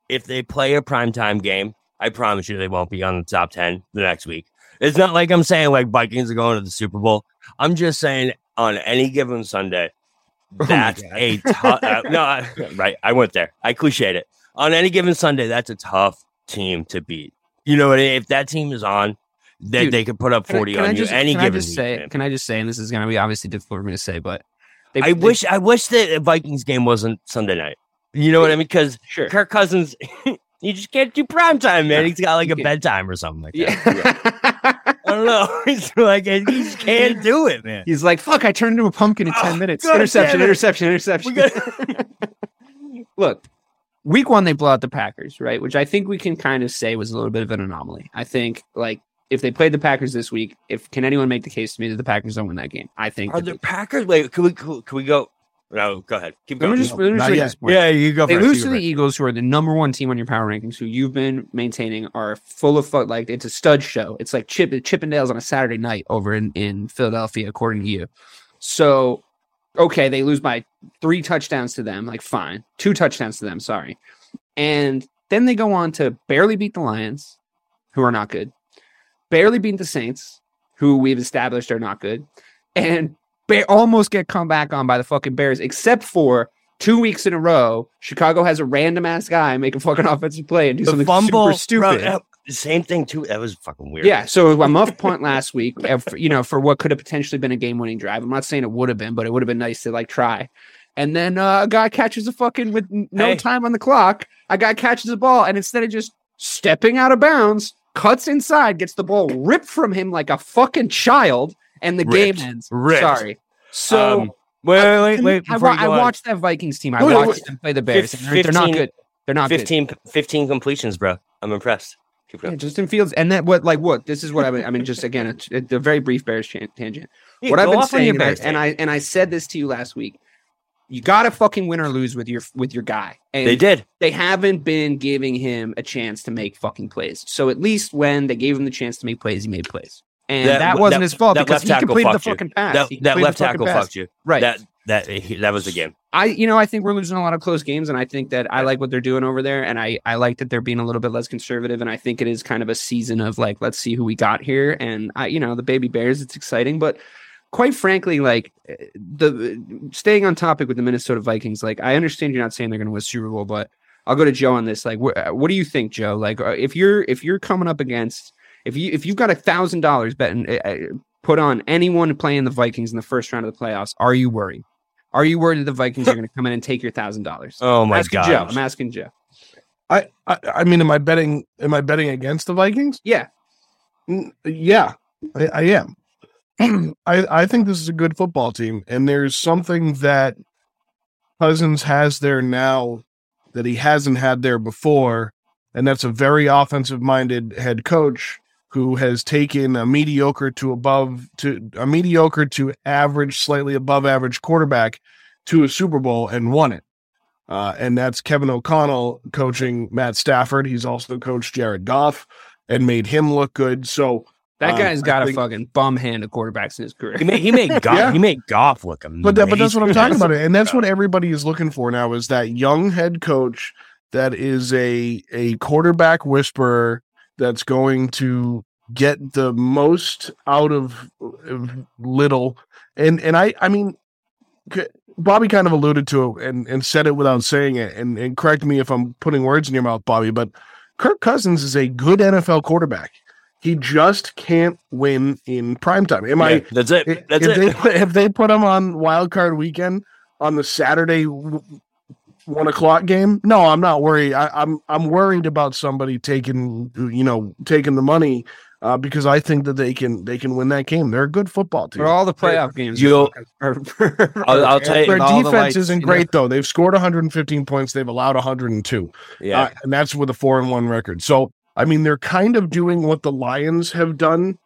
if they play a primetime game, I promise you they won't be on the top ten the next week. It's not like I'm saying like Vikings are going to the Super Bowl. I'm just saying on any given Sunday, Oh that's God. a tough. uh, no, I, right? I went there. I cliched it. On any given Sunday, that's a tough team to beat. You know what I mean? If that team is on, they, Dude, they could put up Can I- 40 can I on you any can I given just say? man. Can I just say? And this is going to be obviously difficult for me to say, but they, I they- wish I wish the Vikings game wasn't Sunday night. You know what I mean? Because sure. Kirk Cousins, you just can't do prime time, man. No, He's got like a can't. bedtime or something like that. Yeah. I don't know. It's like he just can't do it, man. He's like, fuck, I turned into a pumpkin in 10 Oh, minutes. God Interception, damn it. interception, interception. Look, week one, they blow out the Packers, right? Which I think we can kind of say was a little bit of an anomaly. I think, like, if they played the Packers this week, if can anyone make the case to me that the Packers don't win that game? I think. Are the they- Packers? Wait, can we can we go? No, go ahead. Keep going. just, let just Not make yet. this point. yeah, you go They first. lose to the first. Eagles, who are the number one team on your power rankings, who you've been maintaining are full of fu- like it's a stud show. It's like Chip Chippendales on a Saturday night over in in Philadelphia, according to you. So, okay, they lose by three touchdowns to them. Like, fine, two touchdowns to them. Sorry, and then they go on to barely beat the Lions, who are not good. Barely beat the Saints, who we've established are not good, and ba- almost get come back on by the fucking Bears, except for two weeks in a row, Chicago has a random ass guy make a fucking offensive play and do The something fumble, super stupid. bro, uh, same thing too. That was fucking weird. Yeah, so a muff punt last week, uh, you know, for what could have potentially been a game-winning drive. I'm not saying it would have been, but it would have been nice to like try. And then uh, a guy catches a fucking with no Hey. time on the clock. A guy catches a ball, and instead of just stepping out of bounds, cuts inside, gets the ball ripped from him like a fucking child, and the Ripped. game ends. Ripped. Sorry. So Um, wait, wait, wait, wait. I, you I watched that Vikings team. I watched them play the Bears. Fif- and they're, they're not good. They're not good. 15, 15 completions, bro. I'm impressed. Yeah. Justin Fields, and that what like what this is what I mean. I mean, just again, it's, it's a very brief Bears tangent. Yeah, what I've been off on your saying, I, Bears and I and I said this to you last week. You got to fucking win or lose with your with your guy. And They did. They haven't been giving him a chance to make fucking plays. So at least when they gave him the chance to make plays, he made plays. And that, That- wasn't that- his fault because he completed the fucked you. fucking pass. That, that left tackle pass. fucked you. Right. That that that was the game. I, you know, I think we're losing a lot of close games, and I think that I like what they're doing over there, and I, I like that they're being a little bit less conservative, and I think it is kind of a season of like, let's see who we got here, and I, you know, the baby bears, it's exciting, but quite frankly, like eh, the staying on topic with the Minnesota Vikings, like I understand you're not saying they're going to win Super Bowl, but I'll go to Joe on this. Like, wh- what do you think, Joe? Like, uh, if you're if you're coming up against if you if you've got a thousand dollars betting uh, put on anyone playing the Vikings in the first round of the playoffs, are you worried? Are you worried that the Vikings are going to come in and take your thousand dollars? Oh my asking god. Joe. I'm asking Joe. I, I I mean, am I betting? Am I betting against the Vikings? Yeah, Yeah, I, I am. I I think this is a good football team, and there's something that Cousins has there now that he hasn't had there before, and that's a very offensive minded head coach who has taken a mediocre to above to a mediocre to average, slightly above average quarterback to a Super Bowl and won it. Uh, and that's Kevin O'Connell coaching Matt Stafford. He's also coached Jared Goff and made him look good. So That um, guy's I got a think- fucking bum hand of quarterbacks in his career. He made he made Goff Yeah. he made Goff look amazing. But that, but that's what I'm talking about, and that's what everybody is looking for now is that young head coach that is a a quarterback whisperer that's going to get the most out of, of little, and and I I mean, Bobby kind of alluded to it and and said it without saying it, and and correct me if I'm putting words in your mouth, Bobby, but Kirk Cousins is a good NFL quarterback. He just can't win in primetime. Am I? That's it. That's if it. They, put- if they put him on wild card weekend on the Saturday one o'clock game, no, I'm not worried. I, I'm I'm worried about somebody taking you know taking the money uh, because I think that they can they can win that game. They're a good football team. For all the playoff games, You'll- are, I'll, I'll tell you. Their all the defense lights, isn't you know? great though. They've scored 115 points. They've allowed 102. Yeah, Uh, and that's with a four and one record. So I mean, they're kind of doing what the Lions have done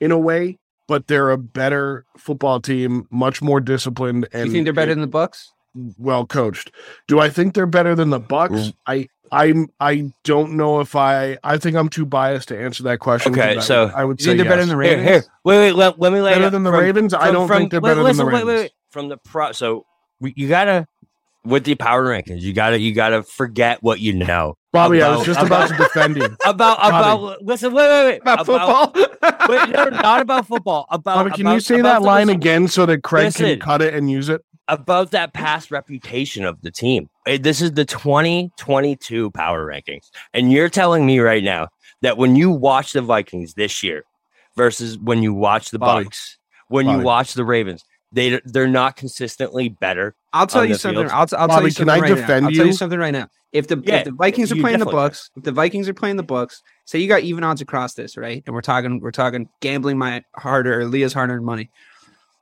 in a way, but they're a better football team, much more disciplined, and you think they're better than the Bucs? well coached. Do I think they're better than the Bucs? Mm. I I'm I don't know if I I think I'm too biased to answer that question. Okay, so I would say they're better than the Ravens? here. Wait, wait. Let, let me lay it better out than the from- Ravens. I don't from- think they're wait, better listen, than the wait, Ravens. wait, wait. From the pro, so we, you gotta with the power rankings, you gotta you gotta forget what you know Bobby, I was just about to defend you. about about. Listen, wait, wait, wait. About football? wait, no, not about football. About Bobby, can you say that line listen, again so that Craig Listen. can cut it and use it? about that past reputation of the team. This is the 2022 power rankings. And you're telling me right now that when you watch the Vikings this year versus when you watch the Bobby. Bucs, when you watch the Ravens, they they're not consistently better. I'll tell you something. field. I'll, t- I'll Bobby, tell you can I right now. defend I'll tell you you? something right now. If the Yeah, if the Vikings are playing the definitely Bucs, if the Vikings are playing the Bucs, say you got even odds across this, right? And we're talking we're talking gambling my harder or Leah's hard earned money.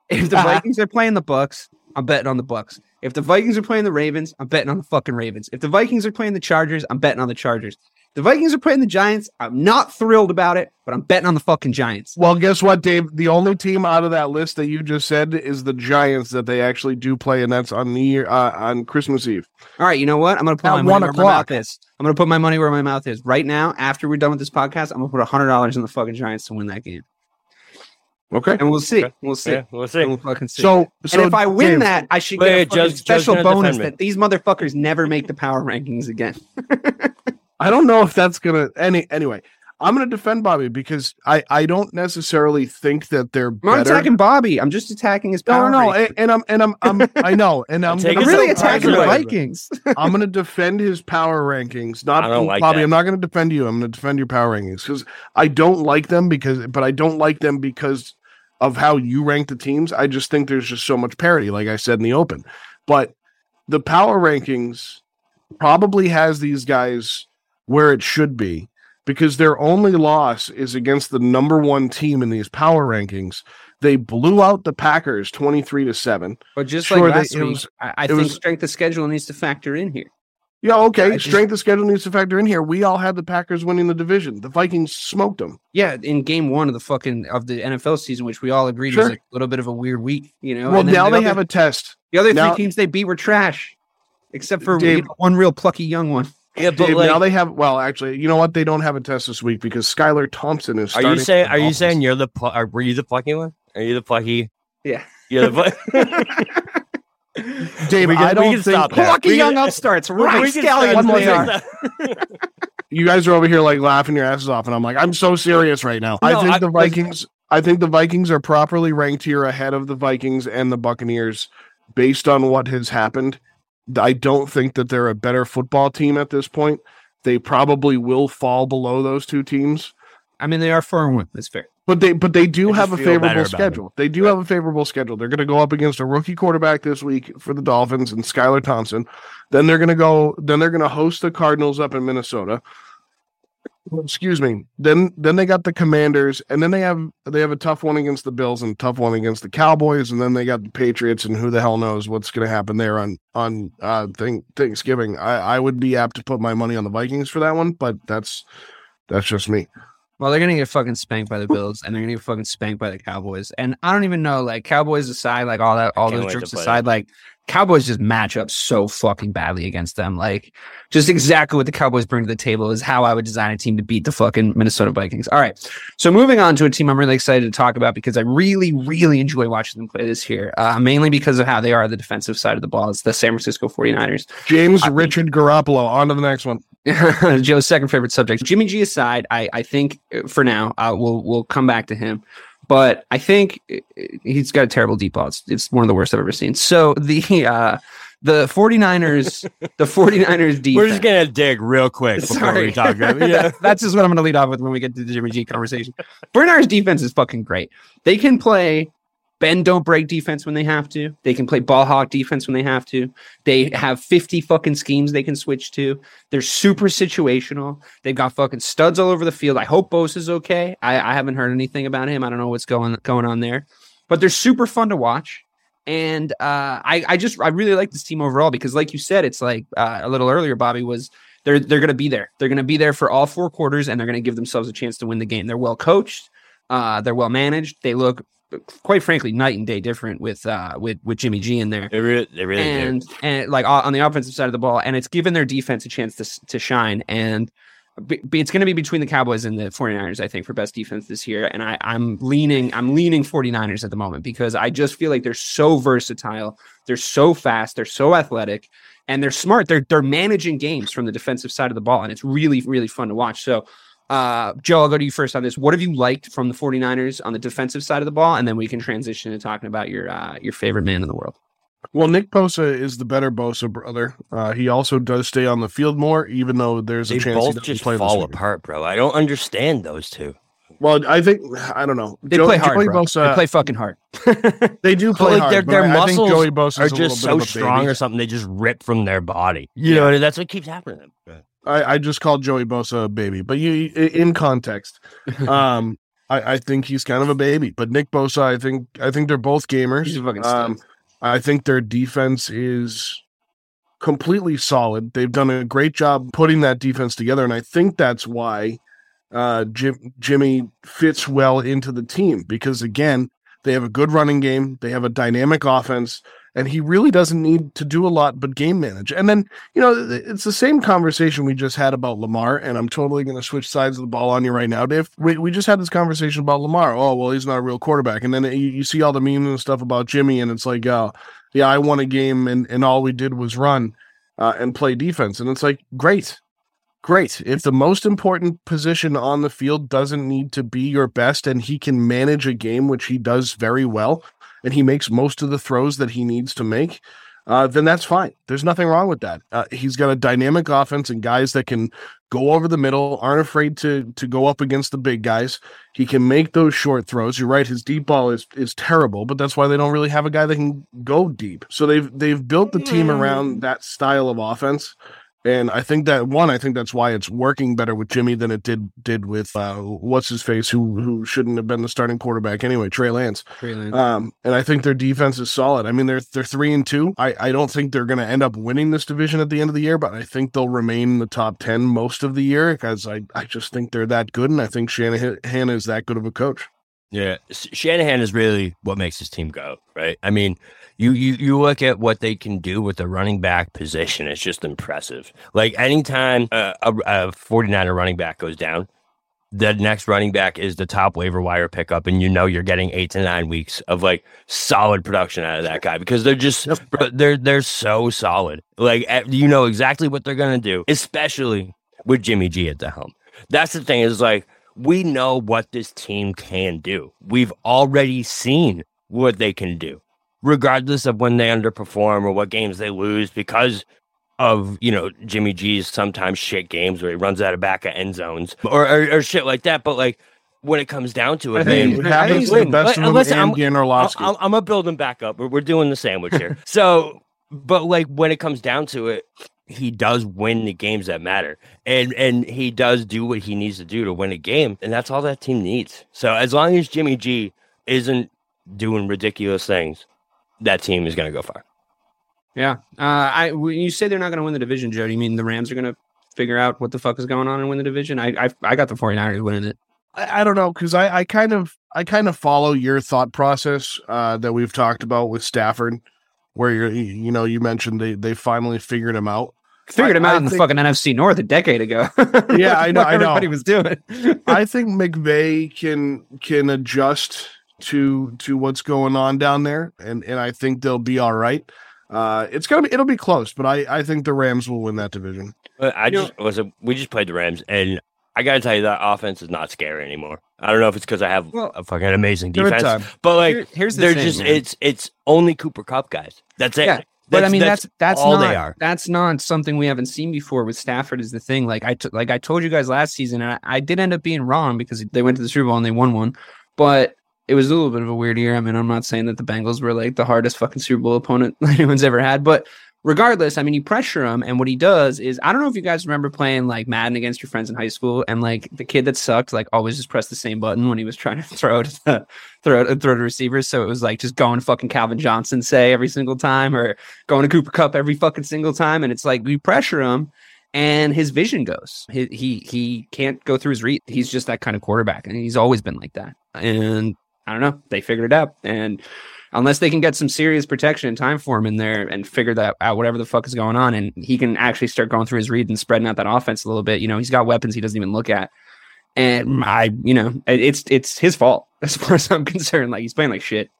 If the Vikings are playing the Bucs, I'm betting on the Bucs. If the Vikings are playing the Ravens, I'm betting on the fucking Ravens. If the Vikings are playing the Chargers, I'm betting on the Chargers. The Vikings are playing the Giants. I'm not thrilled about it, but I'm betting on the fucking Giants. Well, guess what, Dave? The only team out of that list that you just said is the Giants that they actually do play, and that's on the year uh, on Christmas Eve. All right, you know what? I'm gonna put At my money one where my mouth is. I'm gonna put my money where my mouth is. Right now, after we're done with this podcast, I'm gonna put hundred dollars in the fucking Giants to win that game, Okay. and we'll see. Okay. We'll see. Yeah, we'll And see. we'll fucking see. So, so and if I win Dave, that, I should get a wait, fucking Joe's- Joe's special gonna bonus that these motherfuckers never make the power rankings again. I don't know if that's gonna any anyway. I'm gonna defend Bobby because I I don't necessarily think that they're I'm better. attacking Bobby. I'm just attacking his no, power. no, no, rankings. and, and I'm and I'm, I'm I know, and I'm, I'm really attacking the. Vikings. I'm going to defend his power rankings. Not I don't like Bobby. that. I'm not going to defend you. I'm going to defend your power rankings because I don't like them because, but I don't like them because of how you rank the teams. I just think there's just so much parity, like I said in the open. But the power rankings probably has these guys where it should be because their only loss is against the number one team in these power rankings. They blew out the Packers 23 to 7. But just Sure, like last it week, was- I, think was- strength of schedule needs to factor in here. Yeah, okay. I just- Strength of schedule needs to factor in here. We all had the Packers winning the division. The Vikings smoked them. Yeah, in game one of the fucking of the NFL season, which we all agreed Sure. was a little bit of a weird week, you know. well, now the they other- have a test. the other now- three teams they beat were trash, except for Dave- you know, one real plucky young one. Yeah, but Dave, like, now they have. Well, actually, you know what? They don't have a test this week because Skylar Thompson is. are you saying? Are you saying you're the? pl- Are, were you the plucky one? Are you the plucky? Yeah. You're the. pl- Dave? I don't think stop. Plucky We young can- upstarts, right? Scallions One more thing. you guys are over here like laughing your asses off, and I'm like, I'm so serious right now. I think I- the Vikings. I think the Vikings are properly ranked here ahead of the Vikings and the Buccaneers based on what has happened. I don't think that they're a better football team at this point. They probably will fall below those two teams. I mean, they are four and one. That's fair. But they but they do I have a just feel better favorable schedule. They do have a favorable schedule. They're going to go up against a rookie quarterback this week for the Dolphins and Skylar Thompson. Then they're going to go. Then they're going to host the Cardinals up in Minnesota. Excuse me. Then then they got the Commanders, and then they have they have a tough one against the Bills and tough one against the Cowboys, and then they got the Patriots, and who the hell knows what's going to happen there on on uh thing, Thanksgiving. I I would be apt to put my money on the Vikings for that one, but that's that's just me. Well, they're gonna get fucking spanked by the Bills, and they're gonna get fucking spanked by the Cowboys. And I don't even know, like Cowboys aside, like all that, all those jerks play aside, like Cowboys just match up so fucking badly against them. Like, just exactly what the Cowboys bring to the table is how I would design a team to beat the fucking Minnesota Vikings. All right, so moving on to a team I'm really excited to talk about because I really, really enjoy watching them play this year, uh, mainly because of how they are the defensive side of the ball. It's the San Francisco 49ers. James Richard Garoppolo. On to the next one. Joe's second favorite subject. Jimmy G aside, I, I think uh, for now uh, we'll we'll come back to him, but I think uh, he's got a terrible deep ball. It's, it's one of the worst I've ever seen. So the uh, the 49ers the 49ers defense. We're just gonna dig real quick before Sorry. we talk. About, yeah. That's just what I'm going to lead off with when we get to the Jimmy G conversation. 49ers defense is fucking great. They can play bend don't break defense when they have to. They can play ball hawk defense when they have to. They have 50 fucking schemes they can switch to. They're super situational. They've got fucking studs all over the field. I hope Bosa is okay. I, I haven't heard anything about him. I don't know what's going going on there, but they're super fun to watch. And uh, I, I just I really like this team overall because, like you said, it's like uh, a little earlier, Bobby was they're they're going to be there. They're going to be there for all four quarters, and they're going to give themselves a chance to win the game. They're well coached. Uh, they're well managed. They look, quite frankly, night and day different with uh, with with Jimmy G in there They really, they really and do. and like on the offensive side of the ball, and it's given their defense a chance to to shine. And it's going to be between the Cowboys and the 49ers, I think, for best defense this year. And I, I'm leaning I'm leaning 49ers at the moment because I just feel like they're so versatile, they're so fast, they're so athletic, and they're smart. They're they're managing games from the defensive side of the ball, and it's really really fun to watch. So. Uh, Joe, I'll go to you first on this. What have you liked from the 49ers on the defensive side of the ball? And then we can transition to talking about your uh, your favorite man in the world. Well, Nick Bosa is the better Bosa brother. Uh, he also does stay on the field more, even though there's a They chance he both doesn't just play fall apart, bro. I don't understand those two. Well, I think I don't know. They Jo- play hard. Joey bro. Bosa, they play fucking hard. they do play like hard. their but their I, I think muscles Joey Bosa are is a little just so strong baby. or something. They just rip from their body. You know, that's what keeps happening. I, I just called Joey Bosa a baby, but you in context, um, I, I think he's kind of a baby. But Nick Bosa, I think I think they're both gamers. He's a fucking. Um, I think their defense is completely solid. They've done a great job putting that defense together, and I think that's why uh, Jim, Jimmy fits well into the team because again, they have a good running game, they have a dynamic offense, and he really doesn't need to do a lot but game manage. And then you know, it's the same conversation we just had about Lamar, and I'm totally going to switch sides of the ball on you right now, Dave. We, we just had this conversation about Lamar. Oh, well, he's not a real quarterback. And then you, you see all the memes and stuff about Jimmy, and it's like, oh, yeah, I won a game, and, and all we did was run uh, and play defense. And it's like, great. Great. If the most important position on the field doesn't need to be your best and he can manage a game, which he does very well, and he makes most of the throws that he needs to make, uh, then that's fine. There's nothing wrong with that. Uh, he's got a dynamic offense and guys that can go over the middle, aren't afraid to to go up against the big guys. He can make those short throws. You're right. His deep ball is is terrible, but that's why they don't really have a guy that can go deep. So they've they've built the team around that style of offense. And I think that one, I think that's why it's working better with Jimmy than it did did with uh, what's his face, who who shouldn't have been the starting quarterback anyway, Trey Lance. Um, and I think their defense is solid. I mean, they're they're three and two. I, I don't think they're going to end up winning this division at the end of the year, but I think they'll remain in the top ten most of the year because I I just think they're that good, and I think Shanahan is that good of a coach. Yeah, Shanahan is really what makes his team go, right? I mean, you you you look at what they can do with the running back position; it's just impressive. Like anytime uh, a, a 49er running back goes down, the next running back is the top waiver wire pickup, and you know you're getting eight to nine weeks of like solid production out of that guy because they're just they're they're so solid. Like eh, you know exactly what they're gonna do, especially with Jimmy G at the helm. That's the thing is like we know what this team can do. We've already seen what they can do, regardless of when they underperform or what games they lose because of you know Jimmy G's sometimes shit games where he runs out of back of end zones or, or, or shit like that. But like when it comes down to it, I man, It happens to the best of them listen, I'm- I'm, I'm, I'm gonna build him back up. We're, we're doing the sandwich here. so, but like when it comes down to it, he does win the games that matter, and and he does do what he needs to do to win a game, and that's all that team needs. So as long as Jimmy G isn't doing ridiculous things, that team is gonna go far. Yeah. Uh, I when you say they're not going to win the division, Joe, do you mean the Rams are going to figure out what the fuck is going on and win the division? I I, I got the 49ers winning it. I, I don't know because I, I kind of I kind of follow your thought process uh, that we've talked about with Stafford, where you're you know you mentioned they they finally figured him out. Figured I- him out I in the fucking NFC North a decade ago. Yeah, I know, I know. Everybody was doing. I think McVay can can adjust to to what's going on down there, and and I think they'll be all right. Uh, it's gonna be it'll be close, but I I think the Rams will win that division. But I just was a, we just played the Rams, and I gotta tell you that offense is not scary anymore. I don't know if it's because I have Well, a fucking amazing defense, but like Here- here's the they're thing, just man. it's it's only Cooper Kupp guys. That's it. Yeah, but I mean that's that's, all not they are. that's not something we haven't seen before with Stafford is the thing. Like I t- like I told you guys last season, and I, I did end up being wrong because they went to the Super Bowl and they won one, but it was a little bit of a weird year. I mean, I'm not saying that the Bengals were like the hardest fucking Super Bowl opponent anyone's ever had, but regardless, I mean, you pressure him, and what he does is I don't know if you guys remember playing like Madden against your friends in high school, and like the kid that sucked like always just pressed the same button when he was trying to throw to the, throw to throw to receivers. So it was like just going fucking Calvin Johnson say every single time, or going to Cooper Kupp every fucking single time, and it's like we pressure him. And his vision goes. He, he he can't go through his read. He's just that kind of quarterback, and he's always been like that. And I don't know. They figured it out, and unless they can get some serious protection and time for him in there and figure that out, whatever the fuck is going on, and he can actually start going through his read and spreading out that offense a little bit. You know, he's got weapons he doesn't even look at, and I, you know, it's it's his fault as far as I'm concerned. Like he's playing like shit.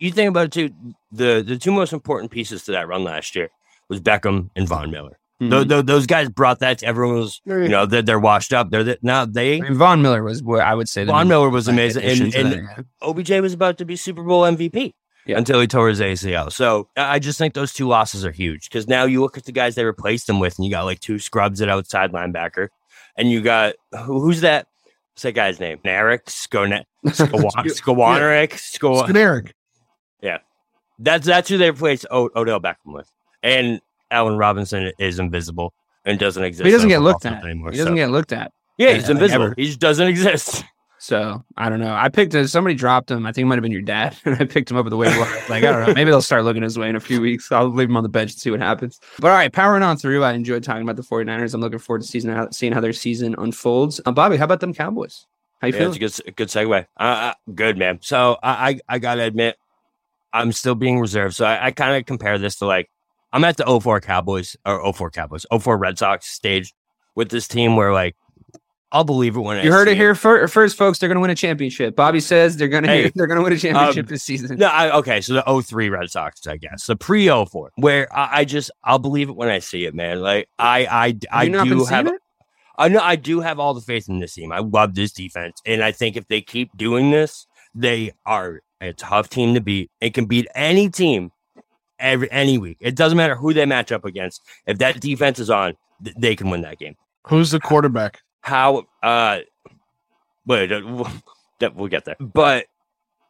You think about it too. The the two most important pieces to that run last year was Beckham and Von Miller. Tho- Mhm. tho- those guys brought that. To, everyone was, you know, they're, they're washed up. They're the, now they. I mean, Von Miller was what I would say. the Von Miller was amazing, and, and that, yeah. OBJ was about to be Super Bowl MVP Yeah. until he tore his ACL. So I I just think those two losses are huge because now you look at the guys they replaced him with, and you got like two scrubs at outside linebacker, and you got who, who's that? What's that guy's name? Eric Skone- Skowa- Skowanorik. Sko- Generic. that's that's who they replaced o- Odell Beckham with, and Allen Robinson is invisible and doesn't exist. But he doesn't get looked at. anymore. He doesn't so- get looked at. yeah, uh, he's invisible. ever. He just doesn't exist. So I don't know. I picked a, somebody dropped him. I think it might have been your dad, and I picked him up at the wire. Like I don't know. Maybe they'll start looking his way in a few weeks. I'll leave him on the bench and see what happens. But all right, powering on through. I enjoyed talking about the 49ers. I'm looking forward to season how, seeing how their season unfolds. Uh, Bobby, how about them Cowboys? How you Yeah, feeling? it's a good, good segue. Uh, uh, good man. So I, I, I gotta admit, I'm still being reserved. So I, I kind of compare this to like I'm at the 04 Cowboys or 04 Cowboys, 04 Red Sox stage with this team where like I'll believe it when I You heard see it here fir- first, folks. They're going to win a championship. Bobby says they're going to Hey, they're going to win a championship um, this season. No, I, okay, so the 03 Red Sox, I guess, the pre 04, where I, I just I'll believe it when I see it, man. Like I, I, I do have. it? I know I do have all the faith in this team. I love this defense, and I think if they keep doing this, they are a tough team to beat. It can beat any team every any week. It doesn't matter who they match up against. If that defense is on, th- they can win that game. Who's the quarterback? How? Uh, wait, uh, that we'll get there. But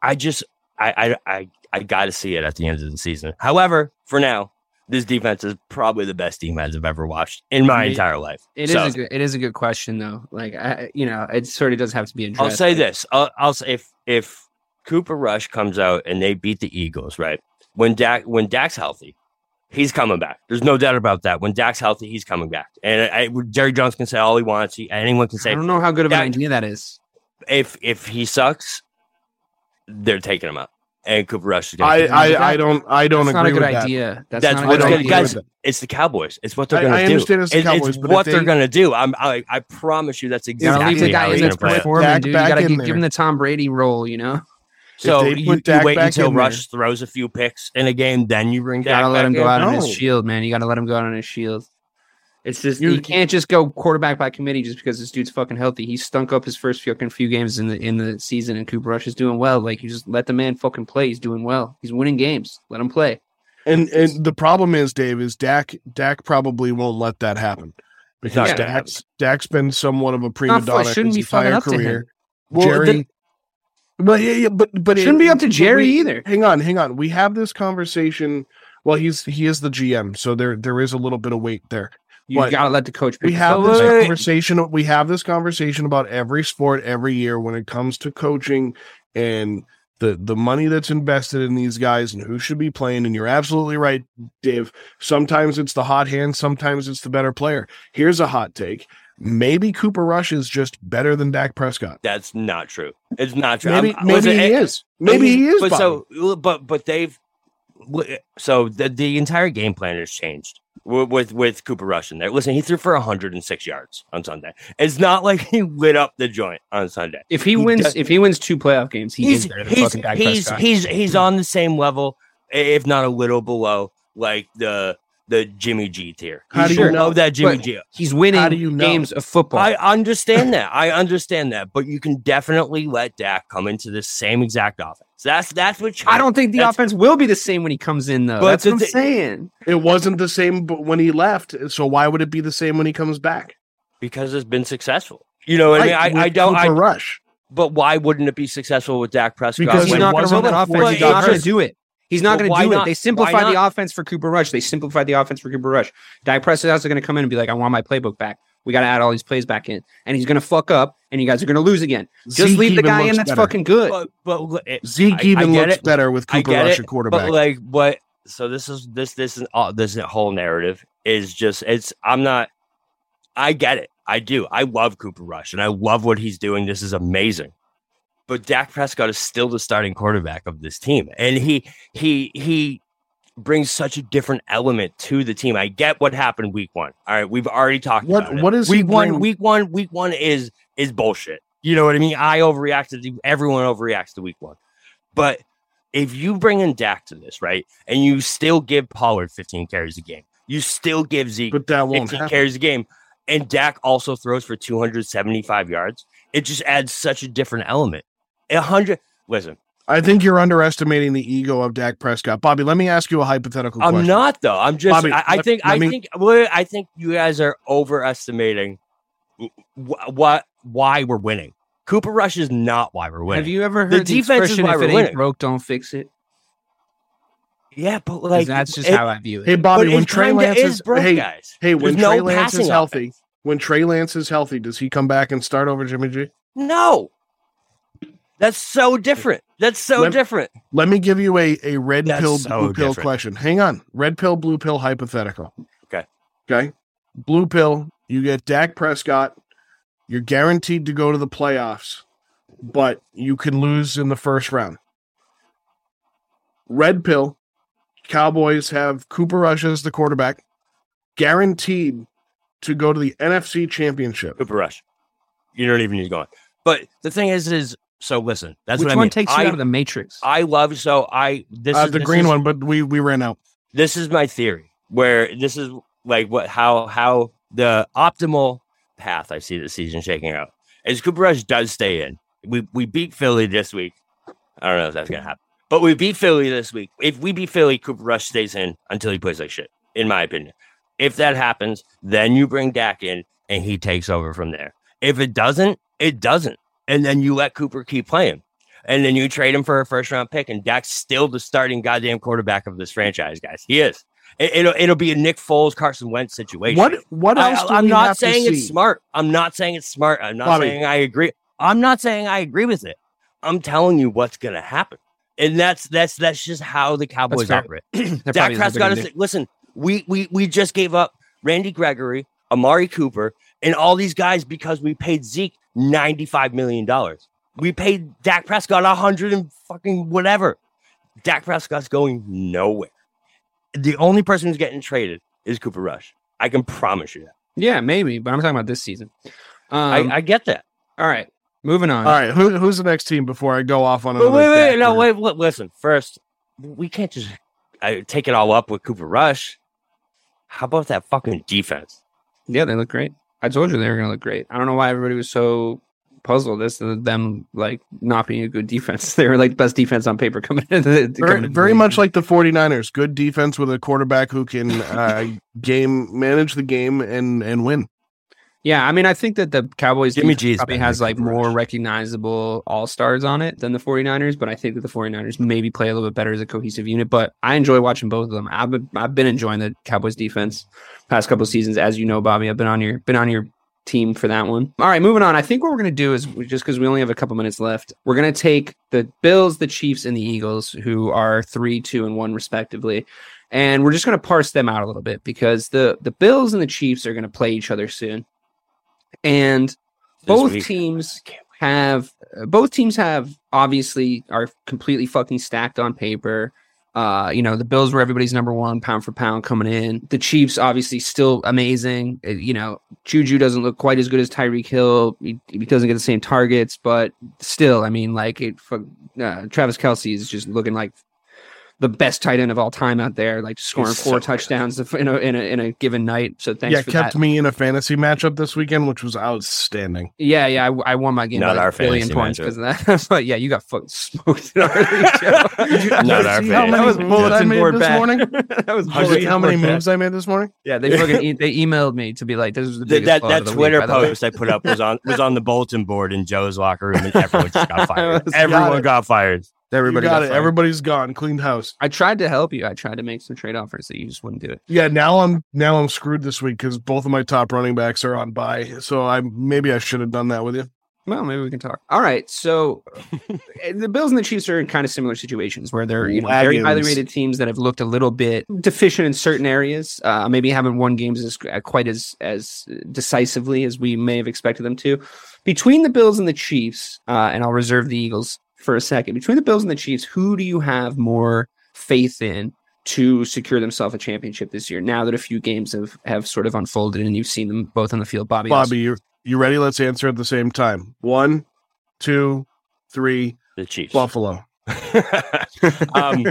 I just I I I, I got to see it at the end of the season. However, for now. This defense is probably the best defense I've ever watched in my It- entire life. It is So- a good, it is a good question though. Like I, you know, it sort of does have to be addressed. I'll say this. I'll, I'll say if if Cooper Rush comes out and they beat the Eagles, right? When Dak when Dak's healthy, he's coming back. There's no doubt about that. When Dak's healthy, he's coming back. And I, Jerry Jones can say all he wants. He, anyone can say. I don't know how good of an idea that is. if if he sucks, they're taking him out. And Cooper Rush is going I, to. I, I don't I don't That's not a good with that. idea. That's, That's not a what's good going idea. to agree guys. It's the Cowboys. It's what they're going to I do. understand it's the It- Cowboys, but if what they're going to do. I'm, I, I promise you, that's exactly leave the guy they're in going that's to play. it. performing, Dak dude. You gotta in give, there. give him the Tom Brady role, you know? So you, you wait until in there- Rush throws a few picks in a game, then you bring You gotta Dak let him go in? out on his shield, man. You gotta let him go out on his shield. It's just You- you, can't just go quarterback by committee just because this dude's fucking healthy. He stunk up his first fucking few games in the in the season, and Cooper Rush is doing well. Like you just let the man fucking play. He's doing well. He's winning games. Let him play. And and the problem is, Dave, is Dak Dak probably won't let that happen because not gonna Dak's Dak's been somewhat of a prima donna shouldn't his be fucking entire up to him. career. Well, Jerry, then- but yeah, yeah, but but Shouldn't be up to Jerry we- either. Hang on, hang on. We have this conversation. Well, he's he is the GM, so there there is a little bit of weight there. You gotta let the coach. pick We have this conversation. We have this conversation about every sport every year when it comes to coaching and the the money that's invested in these guys and who should be playing. And you're absolutely right, Dave. Sometimes it's the hot hand, sometimes it's the better player. Here's a hot take: maybe Cooper Rush is just better than Dak Prescott. That's not true. It's not true. Maybe I'm- maybe listen, he is. Maybe he is. But Bobby. so, but but they've so the the entire game plan has changed with with, with Cooper Rush in there. Listen, he threw for 106 yards on Sunday. It's not like he lit up the joint on Sunday. If he, He wins, does- if he wins two playoff games, he he's is better than he's fucking Dak he's, Prescott. he's he's on the same level, if not a little below, like the the Jimmy G tier. How do He's you know? that Jimmy G? He's winning How do you know? games of football. I understand that. I understand that, but you can definitely let Dak come into the same exact offense. That's that's what I don't think the offense will be the same when he comes in, though. But That's the what I'm thi- saying. it wasn't the same when he left. So why would it be the same when he comes back? because it's been successful. You know what I mean? Right, I, I don't. I, Rush. but why wouldn't it be successful with Dak Prescott? Because He's when when- not going to run that offense. he not going to do it. He's not Well, going to do not? it. They Why simplified the offense for Cooper Rush. They simplified the offense for Cooper Rush. Dak Prescott's going to come in and be like, "I want my playbook back. We got to add all these plays back in," and he's going to fuck up, and you guys are going to lose again. Just Zeke leave the guy in. That's better. fucking good. but but it- Zeke I- I even get looks it. better with Cooper Rush it, at quarterback. But like what? So this is this this is all this whole narrative is just it's. I'm not. I get it. I do. I love Cooper Rush and I love what he's doing. This is amazing. But Dak Prescott is still the starting quarterback of this team, and he he he brings such a different element to the team. I get what happened week one. All right, we've already talked What- about it. what does week one? bring- Week one. Week one is is bullshit. You know what I mean? I overreacted. to- Everyone overreacts to week one, but if you bring in Dak to this, right, and you still give Pollard 15 carries a game, you still give Zeke but that won't 15 happen. carries a game, and Dak also throws for 275 yards, it just adds such a different element. A hundred. Listen, I think you're underestimating the ego of Dak Prescott. Bobby, let me ask you a hypothetical I'm question. not though. I'm just. Bobby, I, I let- think. let I me- think. Well, I think you guys are overestimating wh- what why we're winning. Cooper Rush is not why we're winning. Have you ever heard the, defense is why "If we're it ain't winning." broke, don't fix it"? yeah, but like that's just it- how I view it. Hey Bobby, but when Trey Lance is is broke, hey, guys. hey, when There's no Trey Lance is healthy, offense. when Trey Lance is healthy, does he come back and start over Jimmy G? No, that's so different. That's so Let- different. Let me give you a, a red That's pill, so blue pill question. Hang on. Red pill, blue pill hypothetical. Okay. Okay. Blue pill, you get Dak Prescott. You're guaranteed to go to the playoffs, but you can lose in the first round. Red pill, Cowboys have Cooper Rush as the quarterback, guaranteed to go to the NFC championship. Cooper Rush. You don't even need to go on. But the thing is, is so listen. That's Which what I one mean. takes you I, out of the Matrix? I love so I this Uh, is the this green is- one, but we we ran out. This is my theory. Where this is like what how how the optimal path I see the season shaking out is Cooper Rush does stay in. We we beat Philly this week. I don't know if that's gonna happen, but we beat Philly this week. If we beat Philly, Cooper Rush stays in until he plays like shit. In my opinion, if that happens, then you bring Dak in and he takes over from there. If it doesn't, it doesn't, and then you let Cooper keep playing. And then you trade him for a first round pick, and Dak's still the starting goddamn quarterback of this franchise, guys. He is. It, it'll it'll be a Nick Foles, Carson Wentz situation. What what I, else? do am not to saying it's smart. I'm not saying it's smart. I'm not Bobby. saying I agree. I'm not saying I agree with it. I'm telling you what's gonna happen, and that's that's that's just how the Cowboys operate. Dak probably is what they're Prescott is listen. We we we just gave up Randy Gregory, Amari Cooper, and all these guys because we paid Zeke ninety five million dollars. We paid Dak Prescott a hundred and fucking whatever. Dak Prescott's going nowhere. The only person who's getting traded is Cooper Rush. I can promise you that. Yeah, maybe, but I'm talking about this season. Um, I, I get that. all right, moving on. All right, who, who's the next team before I go off on Wait, another? wait, wait, Dak no, wait, wait. Listen, first, we can't just uh, take it all up with Cooper Rush. How about that fucking defense? Yeah, they look great. I told you they were going to look great. I don't know why everybody was so puzzled as to them like not being a good defense. They were like best defense on paper coming into the Very, very much like the 49ers. Good defense with a quarterback who can uh, game manage the game and and win. Yeah, I mean, I think that the Cowboys Jimmy defense G is probably has like more Rush. recognizable all stars on it than the 49ers, but I think that the 49ers maybe play a little bit better as a cohesive unit. But I enjoy watching both of them. I've been, I've been enjoying the Cowboys defense past couple of seasons, as you know, Bobby. I've been on your been on your team for that one. All right, moving on. I think what we're gonna do is just because we only have a couple minutes left, we're gonna take the Bills, the Chiefs, and the Eagles, who are three, two, and one respectively. And we're just going to parse them out a little bit because the the Bills and the Chiefs are going to play each other soon. And both week. teams have both teams have obviously are completely fucking stacked on paper. Uh, you know, the Bills were everybody's number one pound for pound coming in. The Chiefs obviously still amazing. Uh, You know, Juju doesn't look quite as good as Tyreek Hill. He, he doesn't get the same targets, but still, I mean, like it. fuck- Uh, Travis Kelce is just looking like the best tight end of all time out there, like scoring He's four so touchdowns in a, in a in a given night. So thanks yeah, for kept that. me in a fantasy matchup this weekend, which was outstanding. Yeah, yeah, I, I won my game Not by our like a billion points because of that. but yeah, you got fucking smoked in our league, Joe. Not our see how many That was moves bulletin I made board this back. morning? that was Did bulletin how many board back. moves I made this morning? Yeah, they fucking e- they emailed me to be like, "This is the Th- biggest that that of the week, Twitter by the way. post I put up was on was on the bulletin board in Joe's locker room, and everyone just got fired. Everyone got fired. Everybody you got, got it. fired. Everybody's gone. Cleaned house. I tried to help you. I tried to make some trade offers that you just wouldn't do it. Yeah, now I'm now I'm screwed this week because both of my top running backs are on bye. So I maybe I should have done that with you. Well, maybe we can talk. All right, so eh, the Bills and the Chiefs are in kind of similar situations where they're you know very highly rated teams that have looked a little bit deficient in certain areas. Uh, maybe haven't won games as uh, quite as as decisively as we may have expected them to. Between the Bills and the Chiefs, uh, and I'll reserve the Eagles for a second. Between the Bills and the Chiefs, who do you have more faith in to secure themselves a championship this year? Now that a few games have have sort of unfolded and you've seen them both on the field, Bobby. Bobby, you you ready? Let's answer at the same time. One, two, three. The Chiefs. Buffalo. um,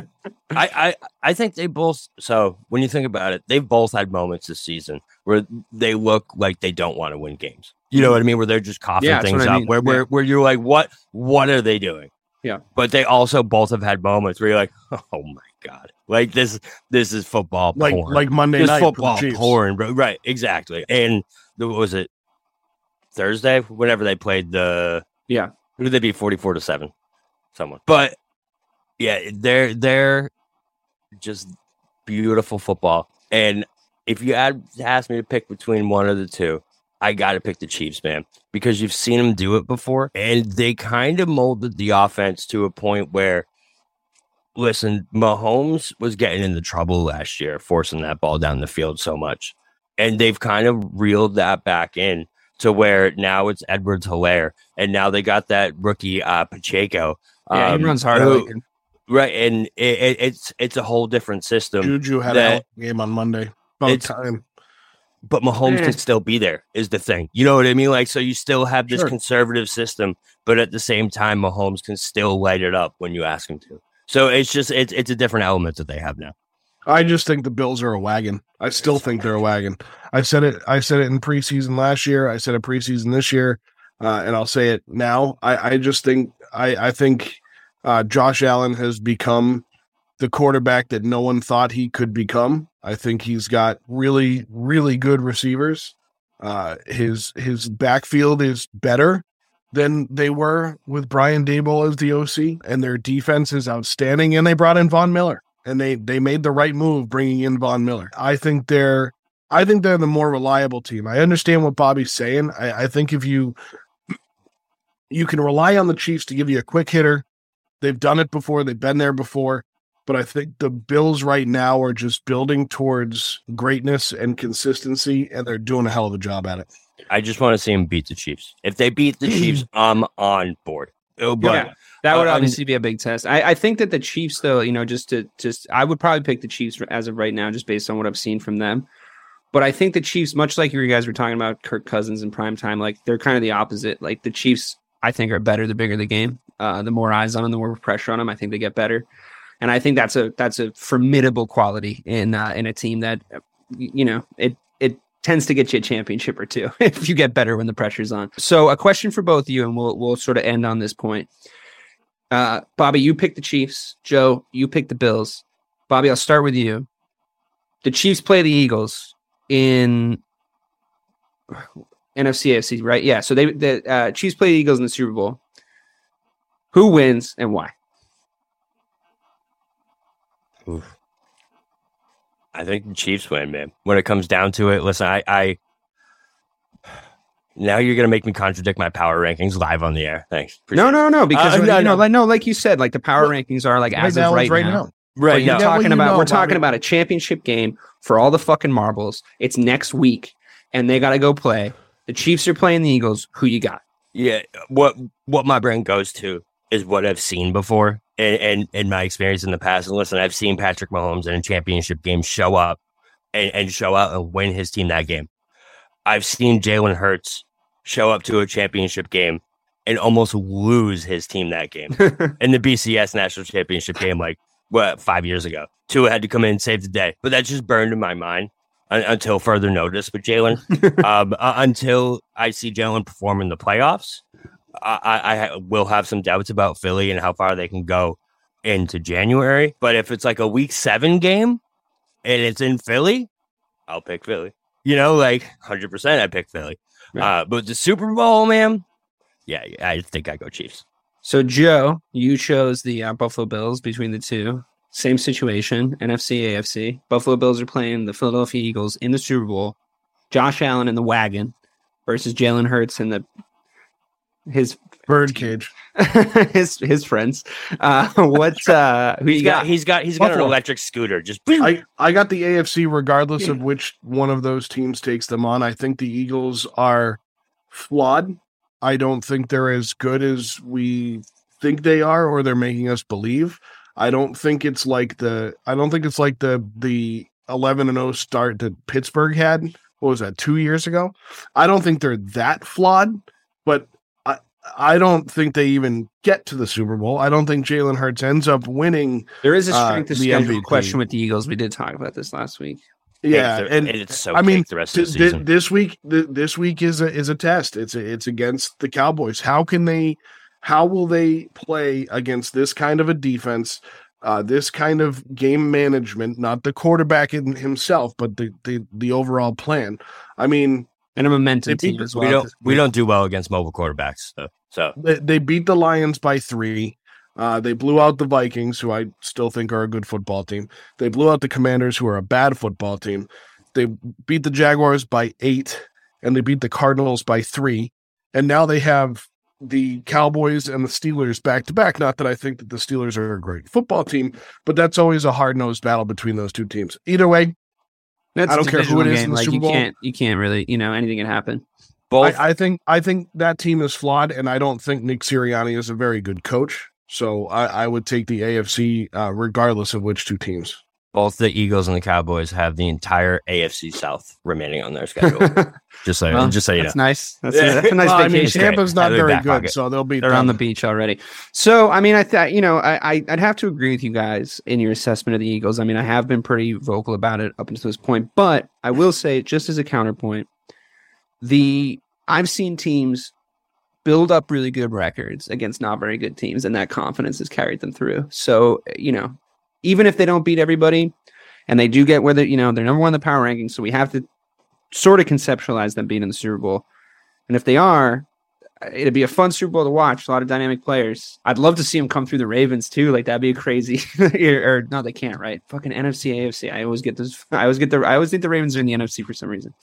I, I I think they both. So when you think about it, they've both had moments this season where they look like they don't want to win games. You know what I mean? Where they're just coughing Yeah, things what I up. mean. Where where Yeah. where you're like, what what are they doing? Yeah. But they also both have had moments where you're like, oh my god, like this this is football Like porn. like Monday Just night football porn, bro. Right, exactly. And the, what was it Thursday? Whenever they played the Yeah. who did they be forty four to seven? Someone, but yeah, they're they're just beautiful football. And if you had asked me to pick between one of the two, I got to pick the Chiefs, man, because you've seen them do it before, and they kind of molded the offense to a point where listen, Mahomes was getting into trouble last year, forcing that ball down the field so much. And they've kind of reeled that back in to where now it's Edwards Hilaire. And now they got that rookie uh, Pacheco. Yeah, um, he runs hard. Who- like him. Right. And it, it, it's it's a whole different system. Juju had that- a game on Monday. About It's- time. But Mahomes can still be there is the thing. You know what I mean? Like, so you still have this Sure. conservative system, but at the same time, Mahomes can still light it up when you ask him to. So it's just it's it's a different element that they have now. I just think the Bills are a wagon. I still think they're a wagon. I said it. I said it in preseason last year. I said it preseason this year, uh, and I'll say it now. I, I just think I, I think uh, Josh Allen has become the quarterback that no one thought he could become. I think he's got really, really good receivers. Uh, his his backfield is better than they were with Brian Daboll as the OC, and their defense is outstanding. And they brought in Von Miller and they they made the right move bringing in Von Miller. I think they're I think they're the more reliable team. I understand what Bobby's saying. I, I think if you you can rely on the Chiefs to give you a quick hitter, they've done it before. They've been there before. But I think the Bills right now are just building towards greatness and consistency, and they're doing a hell of a job at it. I just want to see them beat the Chiefs. If they beat the Chiefs, I'm on board. Oh, but Yeah, that would uh, obviously be a big test. I, I think that the Chiefs, though, you know, just to just, I would probably pick the Chiefs as of right now, just based on what I've seen from them. But I think the Chiefs, much like you guys were talking about Kirk Cousins in prime time, like they're kind of the opposite. Like the Chiefs, I think, are better the bigger the game. Uh, the more eyes on them, the more pressure on them, I think they get better. And I think that's a that's a formidable quality in uh, in a team that you know it it tends to get you a championship or two if you get better when the pressure's on. So a question for both of you, and we'll we'll sort of end on this point. Uh, Bobby, you picked the Chiefs. Joe, you picked the Bills. Bobby, I'll start with you. The Chiefs play the Eagles in NFC AFC, right? Yeah. So they the uh, Chiefs play the Eagles in the Super Bowl. Who wins and why? I think the Chiefs win, man. When it comes down to it, listen, I, I now you're gonna make me contradict my power rankings live on the air. Thanks. No, no, no, because Uh, you no, know, no. like no, like you said, like the power rankings are like as of right, it's right now. now. Right. you're No. Yeah, well, talking you about know, we're talking about a championship game for all the fucking marbles. It's next week, and they got to go play The Chiefs are playing the Eagles. Who you got? Yeah, what what my brain goes to is what I've seen before, and and, and my experience in the past. And listen, I've seen Patrick Mahomes in a championship game show up and, and show out and win his team that game. I've seen Jalen Hurts show up to a championship game and almost lose his team that game in the BCS national championship game, like what five years ago. Tua had to come in and save the day, but that just burned in my mind un- until further notice But Jalen. um, uh, until I see Jalen perform in the playoffs, I, I, will have some doubts about Philly and how far they can go into January. But if it's like a week seven game and it's in Philly, I'll pick Philly. You know, like hundred percent, I pick Philly. Right. Uh, but the Super Bowl, man, yeah, yeah, I think I go Chiefs. So, Joe, you chose the uh, Buffalo Bills between the two. Same situation, NFC, AFC. Buffalo Bills are playing the Philadelphia Eagles in the Super Bowl. Josh Allen in the wagon versus Jalen Hurts in the his Birdcage. his his friends. Uh, what uh, who He's you got, got? he's got, he's got an electric scooter. Just I, I got the AFC regardless of which one of those teams takes them on. I think the Eagles are flawed. I don't think they're as good as we think they are or they're making us believe. I don't think it's like the I don't think it's like the the 11 and 0 start that Pittsburgh had. What was that? 2 years ago? I don't think they're that flawed, but I don't think they even get to the Super Bowl. I don't think Jalen Hurts ends up winning. there is a uh, strength of the schedule MVP. question with the Eagles. We did talk about this last week. Yeah, and, and it's so I mean, the rest Th- of the th- this week th- this week is a is a test it's a, it's against the cowboys how can they how will they play against this kind of a defense uh, this kind of game management not the quarterback in himself but the, the the overall plan i mean And a momentum team the- as we don't we don't do well against mobile quarterbacks. So, so they, they beat the lions by three. Uh, they blew out the vikings who i still think are a good football team. They blew out the commanders who are a bad football team. They beat the jaguars by eight and they beat the cardinals by three. And now they have the cowboys and the steelers back to back not that i think that the steelers are a great football team but that's always a hard-nosed battle between those two teams. Either way That's I don't care who it is. divisional in the Like you Bowl. can't you can't really you know anything can happen. both I, I think I think that team is flawed, and I don't think Nick Sirianni is a very good coach. So I, I would take the AFC uh, regardless of which two teams. Both the Eagles and the Cowboys have the entire AFC South remaining on their schedule. just so Well, just so you know. that's nice. That's, Yeah. a, that's a nice Well, I mean, vacation. Tampa's not Have it in very good, pocket. so they'll beat They're them. on the beach already. So, I mean, I thought, you know, I, I, I'd have to agree with you guys in your assessment of the Eagles. I mean, I have been pretty vocal about it up until this point, but I will say, just as a counterpoint, the I've seen teams build up really good records against not very good teams, and that confidence has carried them through. So, you know, even if they don't beat everybody, and they do get where they, you know, they're number one in the power rankings, so we have to sort of conceptualize them being in the Super Bowl. And if they are, it'd be a fun Super Bowl to watch. A lot of dynamic players. I'd love to see them come through the Ravens too. Like that'd be crazy. or, or no, they can't. Right? Fucking NFC, AFC. I always get this. I always get the. I always think the Ravens are in the NFC for some reason.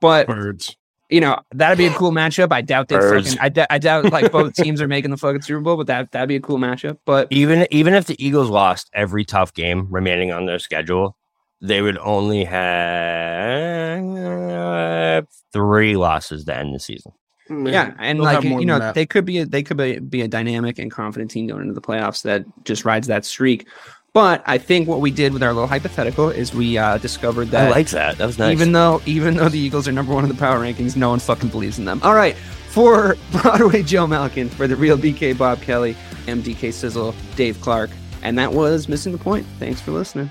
But Birds. You know that'd be a cool matchup. I doubt they. Birds. Fucking, I, d- I doubt like both teams are making the fucking Super Bowl, but that that'd be a cool matchup. But even even if the Eagles lost every tough game remaining on their schedule, they would only have three losses to end the season. Yeah, and They'll like you know, they could be a, they could be, be a dynamic and confident team going into the playoffs that just rides that streak. But I think what we did with our little hypothetical is we uh, discovered that I like that. That was nice. even though even though the Eagles are number one in the power rankings, no one fucking believes in them. All right, for Broadway Joe Malkin, for the real BK Bob Kelly, MDK Sizzle, Dave Clark, and that was missing the point. Thanks for listening.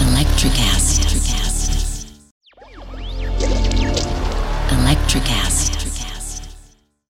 Electricast. Electricast.